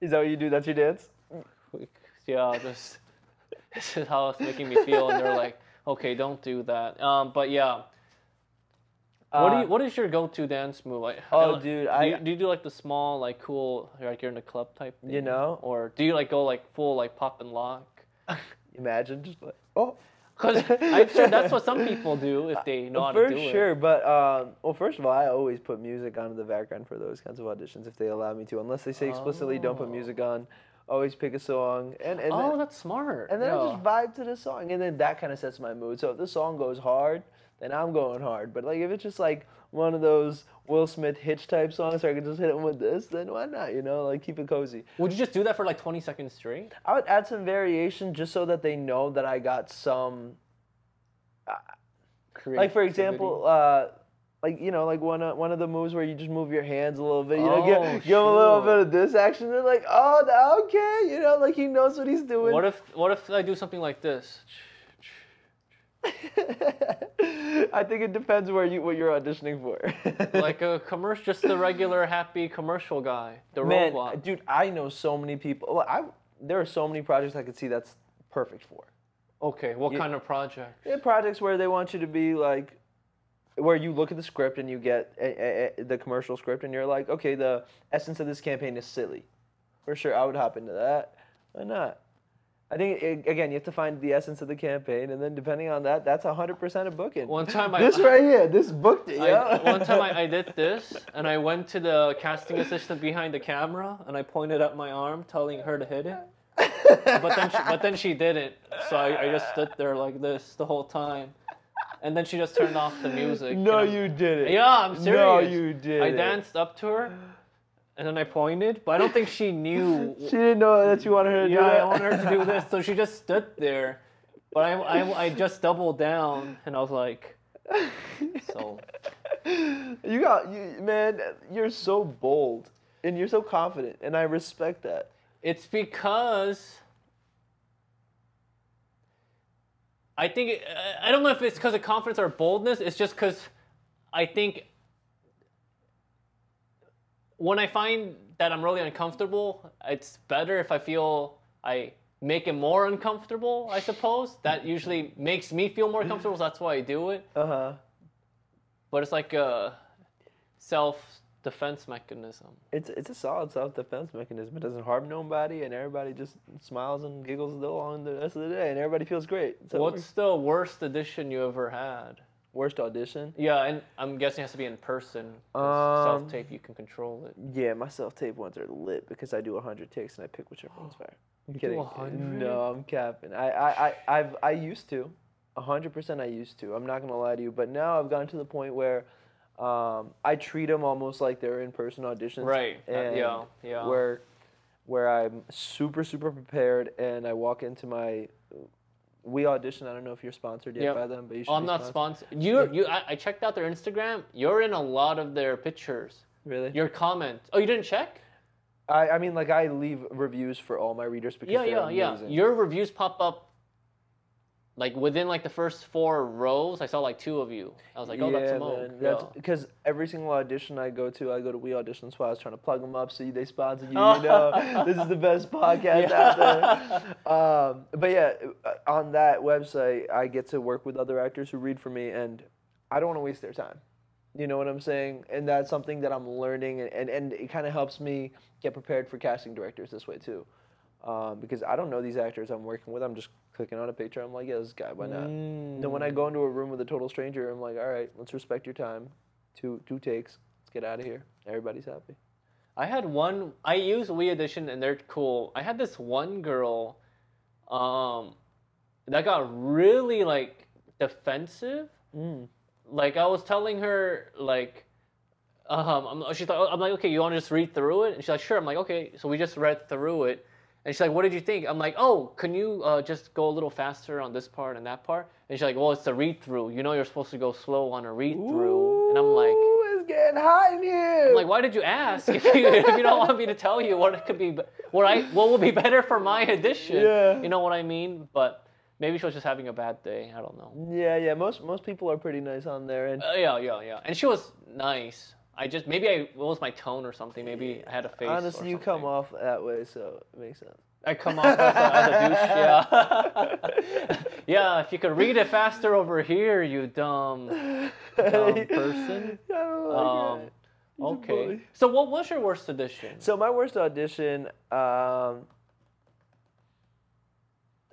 Is that what you do? That's your dance? yeah, just (laughs) this is how it's making me feel, and they're like, okay, don't do that. Um, but yeah. What do Uh, you? What is your go-to dance move? Like, Oh, like, dude, do I- you, do you do like the small, like cool, like you're in a club type? Thing? You know? or do you like go like full like pop and lock? (laughs) Imagine just like, oh. Because I'm sure that's what some people do if they know how for to do sure, it. but um, well, first of all, I always put music on in the background for those kinds of auditions if they allow me to, unless they say explicitly don't put Oh. music on. Always pick a song and and oh, then, that's smart. and then I just vibe to the song, and then that kind of sets my mood. So if the song goes hard, then I'm going hard. But like if it's just like one of those Will Smith hitch type songs, where I can just hit him with this, then why not? You know, like keep it cozy. Would you just do that for like 20 seconds straight? I would add some variation just so that they know that I got some like for example, uh, like you know, like one of one of the moves where you just move your hands a little bit. You know, Oh, give, give him a little bit of this action. They're like, oh, okay, you know, like he knows what he's doing. what if what if I do something like this? (laughs) I think it depends where you what you're auditioning for. (laughs) like a commercial, just the regular happy commercial guy, the man, robot. dude, I know so many people. well, I there are so many projects I could see that's perfect for. Okay, what kind of project? Yeah, projects where they want you to be like, where you look at the script and you get a, a, a- the commercial script and you're like, okay, the essence of this campaign is silly. For sure, I would hop into that. Why not? I think it, again, you have to find the essence of the campaign, and then depending on that, that's hundred percent of booking. One time I- this right here, this booked it. I, Yeah. one time I, I (laughs) did this, and I went to the casting assistant behind the camera, and I pointed at my arm, telling her to hit it. But then, she, but then she didn't. So I, I just stood there like this the whole time, and then she just turned off the music. no, you did it. Yeah, I'm serious. No, you did. I danced up to her, and then I pointed, but I don't think she knew. (laughs) She didn't know that you wanted her to yeah, do that. I wanted her to do this, so she just stood there. But I, I, I just doubled down, and I was like, so. (laughs) You got you, man. You're so bold and you're so confident, and I respect that. It's because I think I don't know if it's because of confidence or boldness. It's just because I think when I find that I'm really uncomfortable, it's better if I feel I make it more uncomfortable. I suppose that usually makes me feel more comfortable. So that's why I do it. Uh huh. But it's like a self defense mechanism. It's it's a solid self defense mechanism. It doesn't harm nobody, and everybody just smiles and giggles along the rest of the day, and everybody feels great. So What's the worst audition you ever had? Worst audition? Yeah, and I'm guessing it has to be in person. Um, Self tape, you can control it. Yeah, my self tape ones are lit because I do hundred takes and I pick whichever one's (gasps) better. I'm do kidding. 100? No, I'm capping. I I I I've I used to, hundred percent. I used to. I'm not gonna lie to you, but now I've gotten to the point where. Um, I treat them almost like they're in-person auditions. Right. uh, And yeah. Yeah. where where I'm super super prepared and I walk into my we audition. I don't know if you're sponsored yet Yep. by them, but you should. Oh, I'm not sponsored. sponsored. You, you. I, I checked out their Instagram. You're in a lot of their pictures. Really? Your comment. Oh, you didn't check? I, I mean, like I leave reviews for all my readers because Yeah, they're yeah, yeah. Your reviews pop up. Like within like the first four rows, I saw like two of you. I was like, oh, that's Smoke. man. That's Yeah. because every single audition I go to, I go to We Audition so I was trying to plug them up so they sponsored you. You know, (laughs) this is the best podcast out there. (laughs) Um, but yeah, uh, on that website, I get to work with other actors who read for me, and I don't want to waste their time. You know what I'm saying? And that's something that I'm learning, and, and, and it kind of helps me get prepared for casting directors this way too. Um, because I don't know these actors I'm working with. I'm just clicking on a picture. I'm like, yeah, this guy, why not? Then when I go into a room with a total stranger, I'm like, all right, let's respect your time. Two two takes. Let's get out of here. Everybody's happy. I had one. I use We Audition and they're cool. I had this one girl, um, that got really like defensive. Mm. Like I was telling her like, um, I'm, she's like, I'm like, okay, you want to just read through it? And she's like, sure. I'm like, okay. So we just read through it, and she's like, what did you think? I'm like, oh, can you uh, just go a little faster on this part and that part? And she's like, well, it's a read through. You know, you're supposed to go slow on a read through. And I'm like. It's getting hot in here. I'm like, why did you ask (laughs) if you, if you don't want me to tell you what it could be, what I what will be better for my edition? Yeah. You know what I mean? But maybe she was just having a bad day. I don't know. yeah, yeah. Most most people are pretty nice on there, and Uh, yeah, yeah, yeah. And she was nice. I just maybe I it was my tone or something. Maybe I had a face. honestly, you come off that way, so it makes sense. I come off as a, as a douche. (laughs) Yeah. (laughs) yeah. If you could read it faster over here, you dumb dumb (laughs) person. I don't like Um, it. Okay. So what was your worst audition? So my worst audition. Um,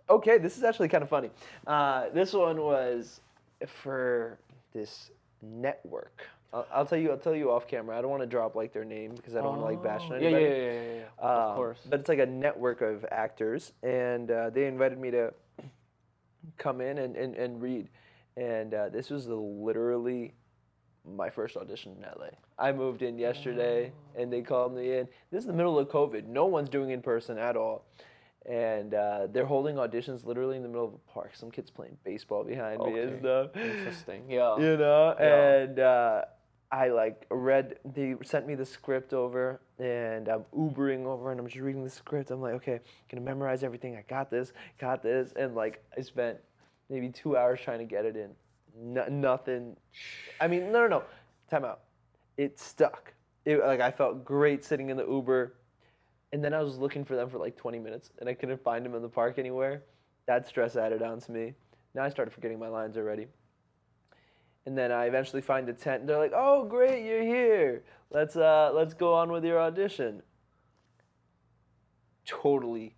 okay, this is actually kind of funny. Uh, this one was for this network. I'll, I'll tell you. I'll tell you off camera. I don't want to drop like their name because I don't want to like bash on Oh. yeah, yeah, anybody. yeah, yeah, yeah, yeah. Um, of course. But it's like a network of actors, and uh, they invited me to come in and, and, and read. And uh, this was literally my first audition in LA. I moved in yesterday, and they called me in. This is the middle of COVID. No one's doing in person at all. And uh, they're holding auditions literally in the middle of a park. Some kids playing baseball behind me and Okay. stuff Interesting. Yeah. you know Yeah. and uh, i like read they sent me the script over and i'm ubering over and i'm just reading the script. I'm like okay gonna memorize everything. I got this got this and like i spent maybe two hours trying to get it in. No, nothing. I mean no no no. Time out. It stuck. It, like i felt great sitting in the uber and then i was looking for them for like 20 minutes and i couldn't find them in the park anywhere. That stress added on to me. Now i started forgetting my lines already and then I eventually find the tent. And they're like, "Oh, great, you're here. Let's uh, let's go on with your audition." Totally,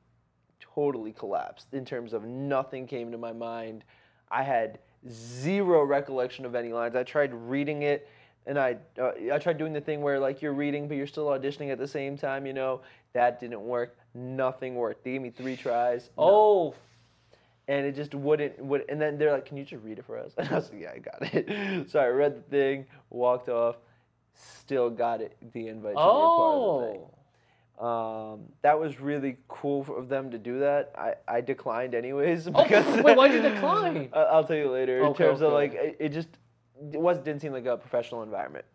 totally collapsed in terms of nothing came to my mind. I had zero recollection of any lines. I tried reading it, and I uh, I tried doing the thing where like you're reading but you're still auditioning at the same time. You know that didn't work. Nothing worked. They gave me three tries. no- Oh, and it just wouldn't would and then they're like can you just read it for us (laughs) and i was like yeah i got it (laughs) so i read the thing walked off still got it the invite to be a part of the thing oh. um, that was really cool for- of them to do that i, I declined anyways (laughs) Oh, because wait, why'd you decline? I'll tell you later in Okay, terms of like it, it just it was didn't seem like a professional environment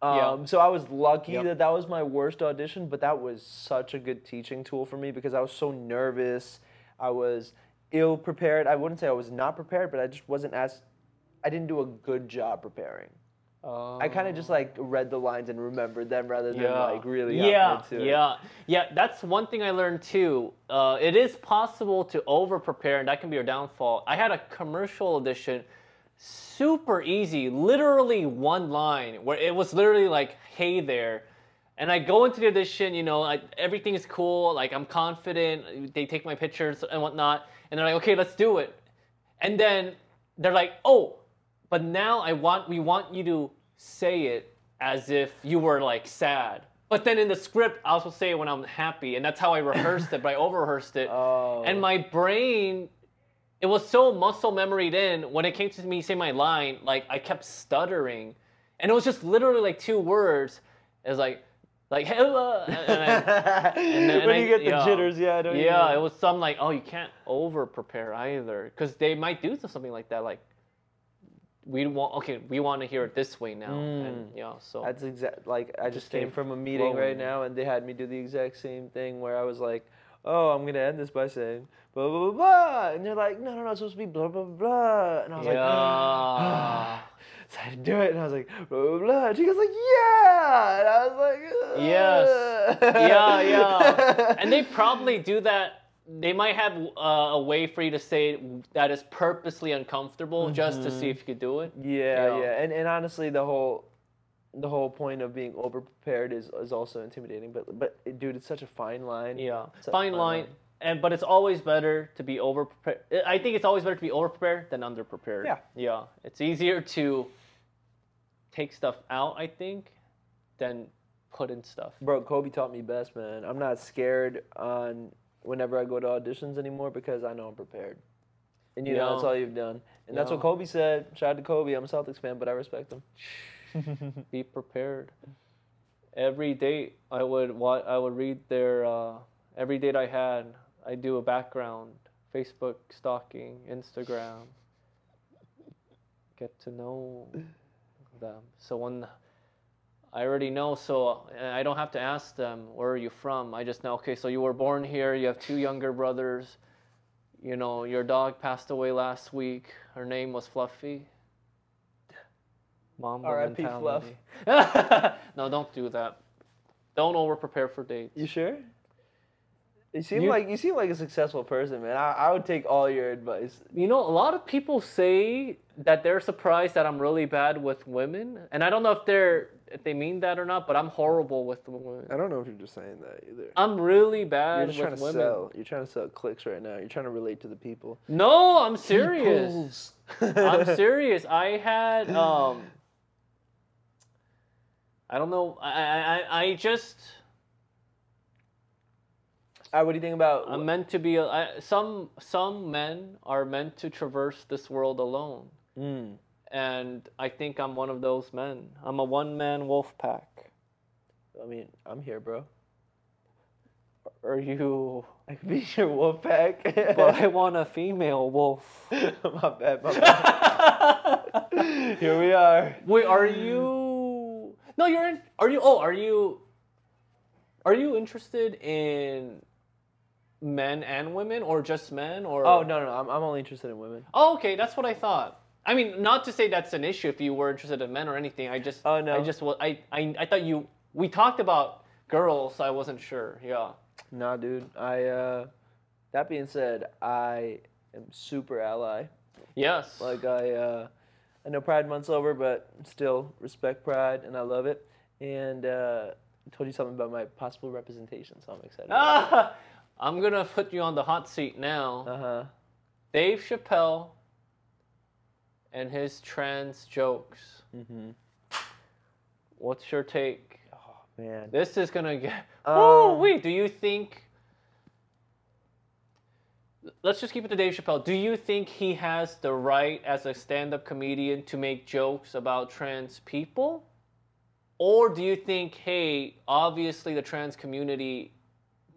um, Yeah. so I was lucky Yep. that that was my worst audition, but that was such a good teaching tool for me because I was so nervous. I was ill prepared. I wouldn't say I was not prepared, but I just wasn't as I didn't do a good job preparing. Oh. I kind of just like read the lines and remembered them rather than like really got yeah into it. yeah yeah that's one thing i learned too uh, it is possible to over prepare and that can be your downfall i had a commercial edition super easy literally one line where it was literally like hey there and i go into the audition you know I, everything is cool like i'm confident they take my pictures and whatnot and they're like okay let's do it and then they're like oh but now I want we want you to say it as if you were like sad. But then in the script, I also say it when I'm happy, and that's how I rehearsed it. But I (laughs) over rehearsed it, Oh. and my brain, it was so muscle memoried in. When it came to me saying my line, like I kept stuttering, and it was just literally like two words. It was like, like hello, and, and I, and then- (laughs) and when I- you get the yeah. jitters, yeah, yeah, it was some like, oh, you can't over prepare either, because they might do something like that, like we want, okay, we want to hear it this way now, and mm. yeah, so That's exact. Like I just came came from a meeting right now, and they had me do the exact same thing where I was like, "Oh, I'm gonna end this by saying blah blah blah,", blah. and they're like, "No, no, no, it's supposed to be blah blah blah," and I was like, yeah, ah. (laughs) so I had to do it, and I was like, blah blah blah. And she goes like, "Yeah," and I was like, Yes. Yeah, yeah, (laughs) and they probably do that. They might have uh, a way for you to say that is purposely uncomfortable, just to see if you could do it. Yeah, Yeah. yeah, and and honestly, the whole the whole point of being over prepared is is also intimidating. But but dude, it's such a fine line. Yeah, It's a fine line. And but it's always better to be over prepared. I think it's always better to be over prepared than under prepared. Yeah. Yeah. It's easier to take stuff out, I think, than put in stuff. Bro, Kobe taught me best, man. I'm not scared on whenever I go to auditions anymore because I know I'm prepared. And you know that's all you've done. And that's what Kobe said. Shout out to Kobe. I'm a Celtics fan, but I respect him. (laughs) Be prepared. Every date I would I would read their uh, every date I had. I do a background, Facebook stalking, Instagram. Get to know them. So when I already know, so I don't have to ask them where are you from. I just know. Okay, so you were born here. You have two younger brothers. You know your dog passed away last week. Her name was Fluffy. Mamba R.I.P. Fluff. (laughs) no, don't do that. Don't over prepare for dates. You sure? You seem You- like you seem like a successful person, man. I, I would take all your advice. You know, a lot of people say that they're surprised that I'm really bad with women, and I don't know if they're if they mean that or not. But I'm horrible with women. I don't know if you're just saying that either. I'm really bad. You're just with trying to women. sell. You're trying to sell clicks right now. You're trying to relate to the people. No, I'm serious. I'm (laughs) serious. I had um (gasps) I don't know. I I I- I just right, what do you think about? I'm meant to be a, I, some some men are meant to traverse this world alone. Mm. And I think I'm one of those men. I'm a one man wolf pack. I mean, I'm here, bro. Are you I could be (laughs) your wolf pack. (laughs) but I want a female wolf. (laughs) my bad, my bad. Here we are. Wait, are you No, you're in Are you Oh, are you Are you interested in men and women or just men or Oh no, no. I'm, I'm only interested in women. Oh, okay, that's what I thought. I mean, not to say that's an issue if you were interested in men or anything. I just, Oh, no. I just, wa- I, I, I thought you. We talked about girls, so I wasn't sure. Yeah. Nah, dude. I. uh That being said, I am super ally. Yes. Like I, uh I know Pride Month's over, but still respect Pride, and I love it. And uh I told you something about my possible representation, so I'm excited. Ah, (laughs) I'm gonna put you on the hot seat now. Uh huh. Dave Chappelle and his trans jokes. Mhm. What's your take? Oh man. This is gonna get. Um, oh wait, do you think? Let's just keep it to Dave Chappelle. Do you think he has the right as a stand-up comedian to make jokes about trans people? Or do you think, hey, obviously the trans community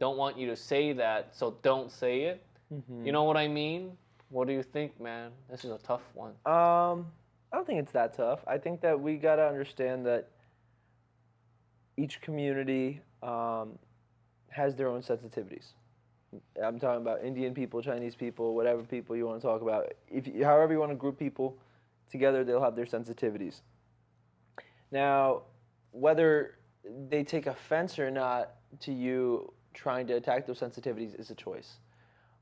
don't want you to say that, so don't say it? Mhm. You know what I mean? What do you think, man? This is a tough one. Um, I don't think it's that tough. I think that we gotta understand that each community um, has their own sensitivities. I'm talking about Indian people, Chinese people, whatever people you want to talk about. If you, however you want to group people together, they'll have their sensitivities. Now, whether they take offense or not to you trying to attack those sensitivities is a choice.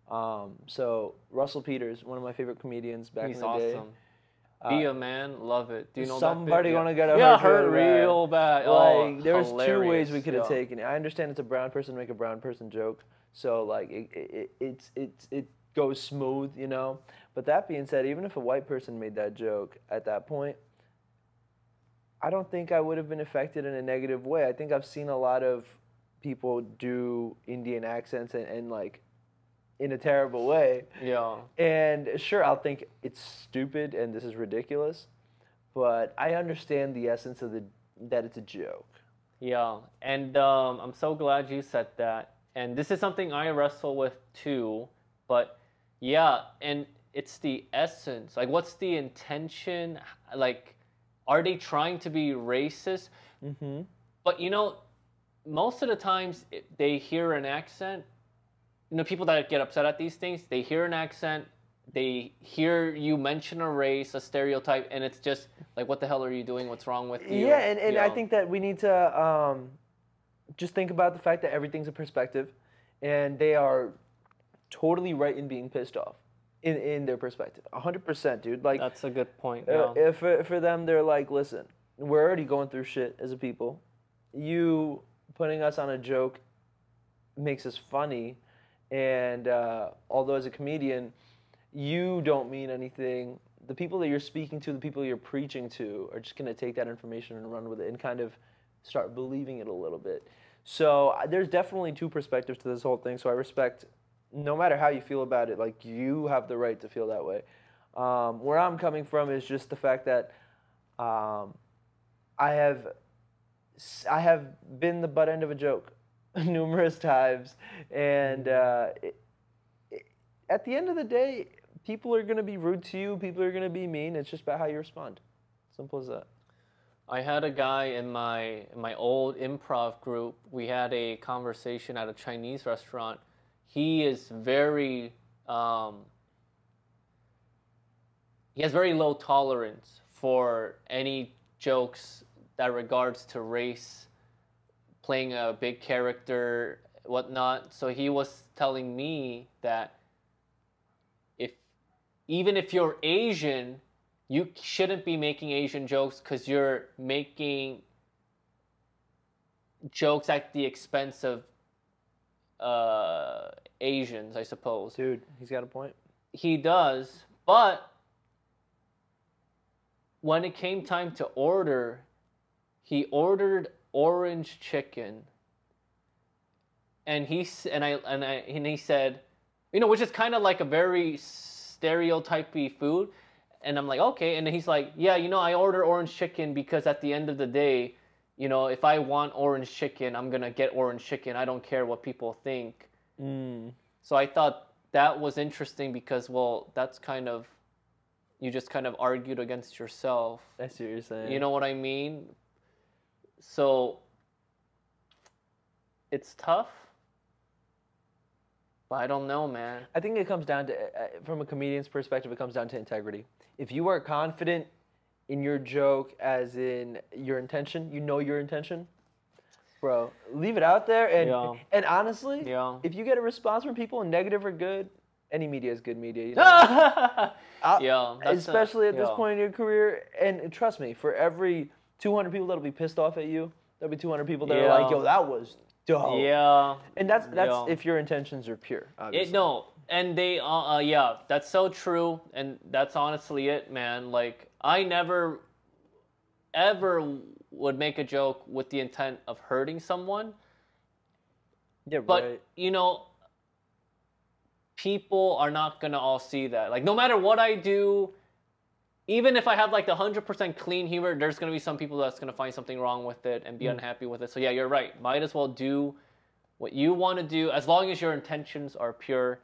Um, so Russell Peters, one of my favorite comedians back He's in the awesome. day. Be a man, love it. Do you know somebody gonna get a yeah, hurt hurt real bad. Like oh, there was two ways we could have Yeah. taken it. I understand it's a brown person make a brown person joke, so like it, it, it it's it's it goes smooth, you know. But that being said, even if a white person made that joke at that point, I don't think I would have been affected in a negative way. I think I've seen a lot of people do Indian accents and, and like in a terrible way. Yeah. And sure, I'll think it's stupid and this is ridiculous, but I understand the essence of the that it's a joke. Yeah, and um, I'm so glad you said that. And this is something I wrestle with too. But yeah, and it's the essence. Like, what's the intention? Like, are they trying to be racist? Mm-hmm. But you know, most of the times they hear an accent. You know, people that get upset at these things, they hear an accent, they hear you mention a race, a stereotype, and it's just like, what the hell are you doing? What's wrong with you? Yeah, and, and I think that we need to um, just think about the fact that everything's a perspective, and they are totally right in being pissed off in, in their perspective. 100%, dude. Like, that's a good point. Uh, Yeah. if for, for them, they're like, listen, we're already going through shit as a people. You putting us on a joke makes us funny, and uh, although as a comedian, you don't mean anything. The people that you're speaking to, the people you're preaching to, are just gonna take that information and run with it and kind of start believing it a little bit. So uh, there's definitely two perspectives to this whole thing. So I respect, no matter how you feel about it, like you have the right to feel that way. Um, where I'm coming from is just the fact that um, I have I have been the butt end of a joke (laughs) numerous times, and uh, it, it, at the end of the day, people are gonna be rude to you. People are gonna be mean. It's just about how you respond. Simple as that. I had a guy in my in my old improv group. We had a conversation at a Chinese restaurant. He is very um, he has very low tolerance for any jokes that regards to race, playing a big character, whatnot. So he was telling me that if even if you're Asian, you shouldn't be making Asian jokes because you're making jokes at the expense of uh, Asians, I suppose. Dude, he's got a point. He does, but when it came time to order, he ordered orange chicken. And he and I and I and he said, you know, which is kind of like a very stereotypy food. And I'm like, okay. And he's like, yeah, you know, I order orange chicken because at the end of the day, you know, if I want orange chicken, I'm gonna get orange chicken. I don't care what people think. Mm. So I thought that was interesting because, well, that's kind of, you just kind of argued against yourself. See what you're saying. You know what I mean? So it's tough, but I don't know, man. I think it comes down to, uh, from a comedian's perspective, it comes down to integrity. If you are confident in your joke, as in your intention, you know your intention, bro, leave it out there. And Yeah. and honestly, Yeah. if you get a response from people, negative or good, any media is good media. You (laughs) know? Yeah, a- especially at this yeah. point in your career. And trust me, for every 200 people that'll be pissed off at you, there'll be 200 people that are like, "Yo, that was dope." Yeah. And that's that's Yeah. if your intentions are pure. It no, and they uh, uh yeah, that's so true, and that's honestly it, man. Like I never, ever would make a joke with the intent of hurting someone, yeah, but right. you know, people are not gonna all see that. Like no matter what I do. Even if I have like the hundred percent clean humor, there's gonna be some people that's gonna find something wrong with it and be Mm. unhappy with it. So yeah, you're right. Might as well do what you want to do as long as your intentions are pure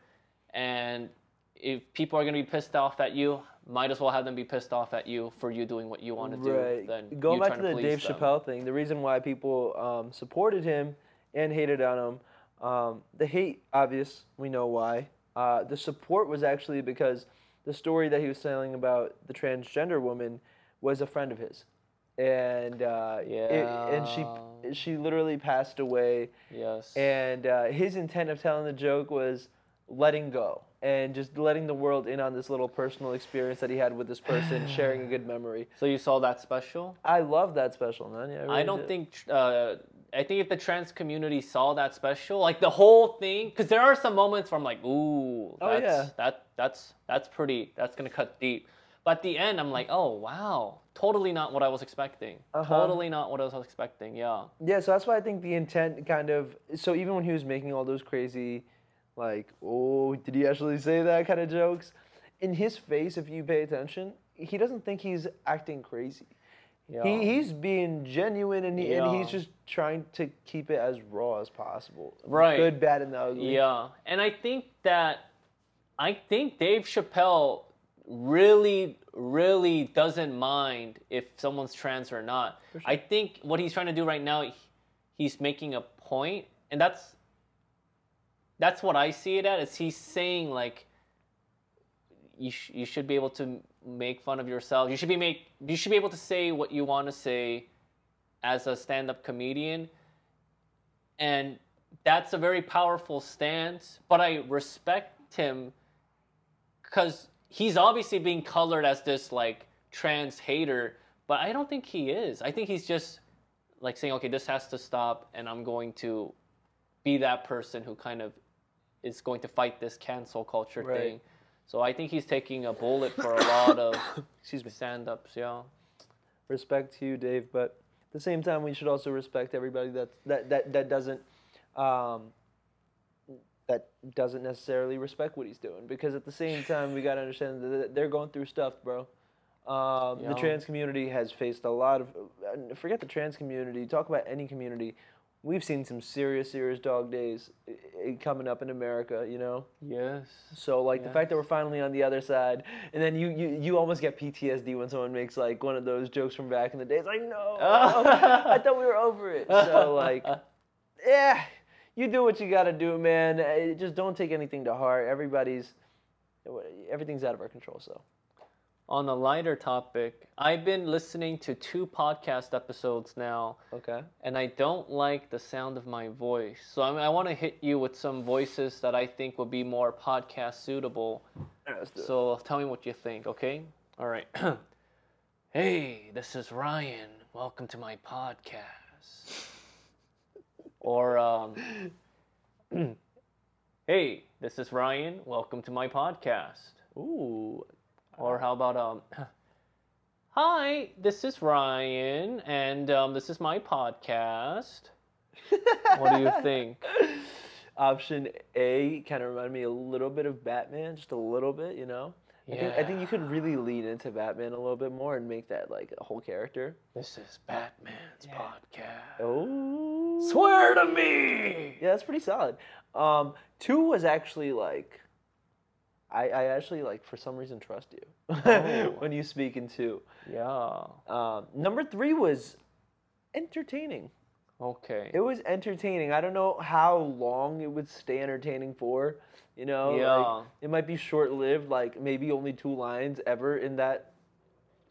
and if people are going to be pissed off at you might as well have them be pissed off at you for you doing what you want to do Right. Going back trying to the Dave them. Chappelle thing, the reason why people um, supported him and hated on him, um, the hate, obvious, we know why. Uh, the support was actually because the story that he was telling about the transgender woman was a friend of his. and uh, it- and she she literally passed away. Yes. And uh, his intent of telling the joke was letting go and just letting the world in on this little personal experience that he had with this person, (sighs) sharing a good memory. so you saw that special? I love that special, man. Yeah, I really don't did. think. Uh, I think if the trans community saw that special, like the whole thing, because there are some moments where I'm like, ooh, Oh, that's, yeah. that that's that's pretty. That's gonna cut deep. But at the end, I'm like, oh wow, totally not what I was expecting. Uh-huh. Totally not what I was expecting. Yeah. Yeah, so that's why I think the intent kind of. So even when he was making all those crazy, like, oh, did he actually say that kind of jokes? In his face, if you pay attention, he doesn't think he's acting crazy. Yeah. He, he's being genuine and, he, and he's just trying to keep it as raw as possible. Right. Good, bad, and the ugly. Yeah, and I think that I think Dave Chappelle really, really doesn't mind if someone's trans or not. I think what he's trying to do right now, he's making a point, and that's that's what I see it at. Is he's saying like you sh- you should be able to make fun of yourself. You should be make you should be able to say what you want to say as a stand-up comedian and that's a very powerful stance but i respect him because he's obviously being colored as this like trans hater but i don't think he is i think he's just like saying okay this has to stop and i'm going to be that person who kind of is going to fight this cancel culture Right. thing so i think he's taking a bullet for a lot of (coughs) Excuse me. stand-ups yeah respect to you, Dave, but at the same time, we should also respect everybody that that that, that doesn't um, that doesn't necessarily respect what he's doing. Because at the same time, we gotta understand that they're going through stuff, bro. Um, Yeah. The trans community has faced a lot of. uh, Forget the trans community. Talk about any community. We've seen some serious, serious dog days coming up in America. You know. yes So like the fact that we're finally on the other side, and then you, you you almost get PTSD when someone makes like one of those jokes from back in the days. Like no, (laughs) oh. I thought we were over it. So like, (laughs) yeah, you do what you gotta do, man. Just don't take anything to heart. Everybody's everything's out of our control. So On a lighter topic, I've been listening to two podcast episodes now, okay, and I don't like the sound of my voice. So I, I want to hit you with some voices that I think would be more podcast suitable. So tell me what you think, okay? All right. (clears throat) hey, this is Ryan. Welcome to my podcast. Or, um, (clears throat) hey, this is Ryan. Welcome to my podcast. ooh, Or how about um (coughs) Hi, this is Ryan and um, this is my podcast. what do you (laughs) think? option A kind of reminded me a little bit of Batman, just a little bit, you know. I think, I think you could really lean into Batman a little bit more and make that like a whole character. This is Batman's podcast. Oh, Swear to me. Yeah, that's pretty solid. Um, two was actually like, I, I actually like for some reason trust you Oh. (laughs) when you speak in two. Yeah. Um, number three was entertaining. Okay. It was entertaining. I don't know how long it would stay entertaining for. You know, like, Yeah. it might be short lived, like maybe only two lines ever in that,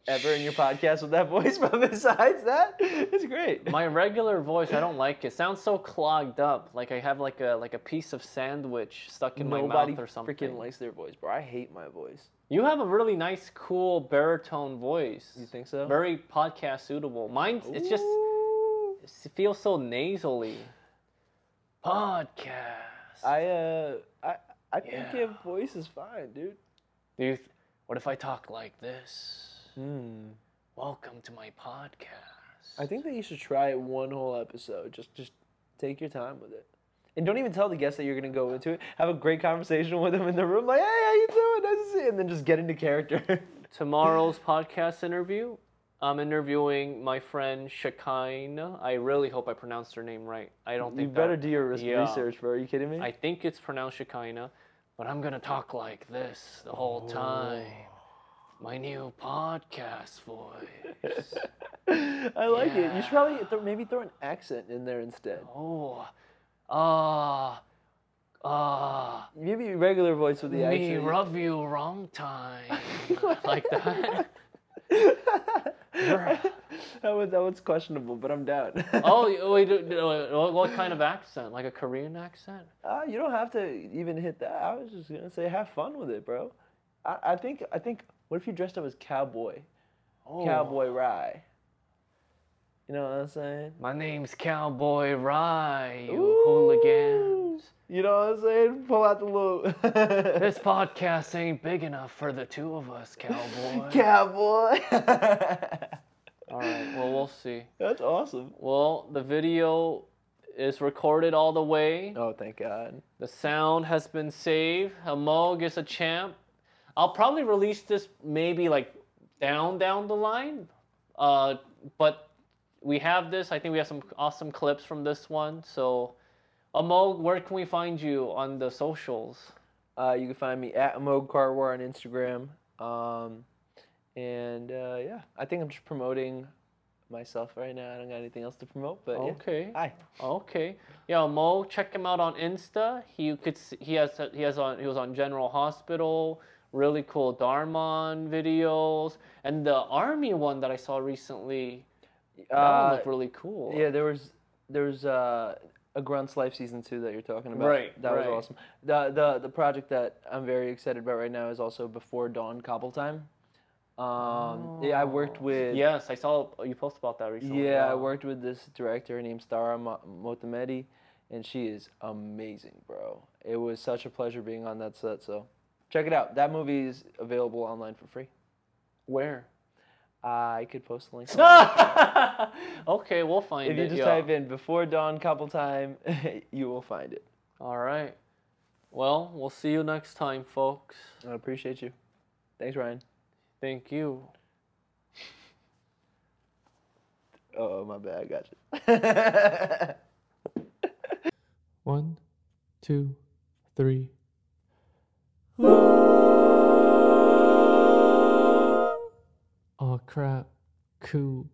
ever in your podcast with that (laughs) voice. But besides that, it's great. My regular voice, I don't like it. Sounds so clogged up, like I have like a like a piece of sandwich stuck in Nobody my mouth or something. freaking likes their voice, bro. I hate my voice. You have a really nice, cool baritone voice. You think so? Very podcast suitable. Mine, it's just it feels so nasally. Podcast. I uh I I think Yeah. your voice is fine, dude. Do you th- what if I talk like this? Hmm. Welcome to my podcast. I think that you should try it one whole episode. Just just take your time with it. And don't even tell the guests that you're gonna go into it. Have a great conversation with them in the room, like, hey, how you doing? Nice to see you. And then just get into character. (laughs) Tomorrow's podcast interview, I'm interviewing my friend Shekinah. I really hope I pronounced her name right. I don't think you better that, do your yeah. research, bro. Are you kidding me? I think it's pronounced Shekinah, but I'm gonna talk like this the whole time. My new podcast voice. (laughs) I like it. You should probably th- maybe throw an accent in there instead. Oh, ah, ah. Maybe regular voice with the Me accent. rub you wrong time. (laughs) like that. (laughs) that was that was questionable, but I'm down. oh, wait, do- do- what what kind of accent? Like a Korean accent? Uh, you don't have to even hit that. I was just gonna say, have fun with it, bro. I, I think I think. What if you dressed up as cowboy, Oh. cowboy Rye? You know what I'm saying? My name's Cowboy Rye, you Ooh. hooligans. You know what I'm saying? Pull out the little (laughs) This podcast ain't big enough for the two of us, cowboy. (laughs) cowboy. (laughs) All right, well, we'll see. That's awesome. Well, the video is recorded all the way. Oh, thank God. The sound has been saved. Amogh is a champ. I'll probably release this maybe like down down the line. Uh, but we have this. I think we have some awesome clips from this one. So, Amogh, where can we find you on the socials? Uh, you can find me at Moog Karwar on Instagram. Um, and uh, yeah, I think I'm just promoting myself right now. I don't got anything else to promote, but yeah. Okay. Hi. Okay. Yeah, Mo, check him out on Insta. He could see, he has he has on he was on General Hospital. Really cool Dharman videos and the army one that I saw recently. That one Uh, looked really cool. yeah, there was there was uh, a Grunt's Life season two that you're talking about. Right, That right. was awesome. The the the project that I'm very excited about right now is also Before Dawn Cobble Time. Um, yeah, I worked with. Yes, I saw you post about that recently. Yeah, I worked with this director named Stara Mo- Motamedi, and she is amazing, bro. It was such a pleasure being on that set. So, check it out. That movie is available online for free. Where? I could post the link. online. (laughs) (laughs) okay, we'll find if it. you just yeah. type in "Before Dawn Couple Time," (laughs) you will find it. All right. Well, we'll see you next time, folks. I appreciate you. Thanks, Ryan. Thank you. Oh, my bad. I got you. One, two, three. Oh crap. Cool.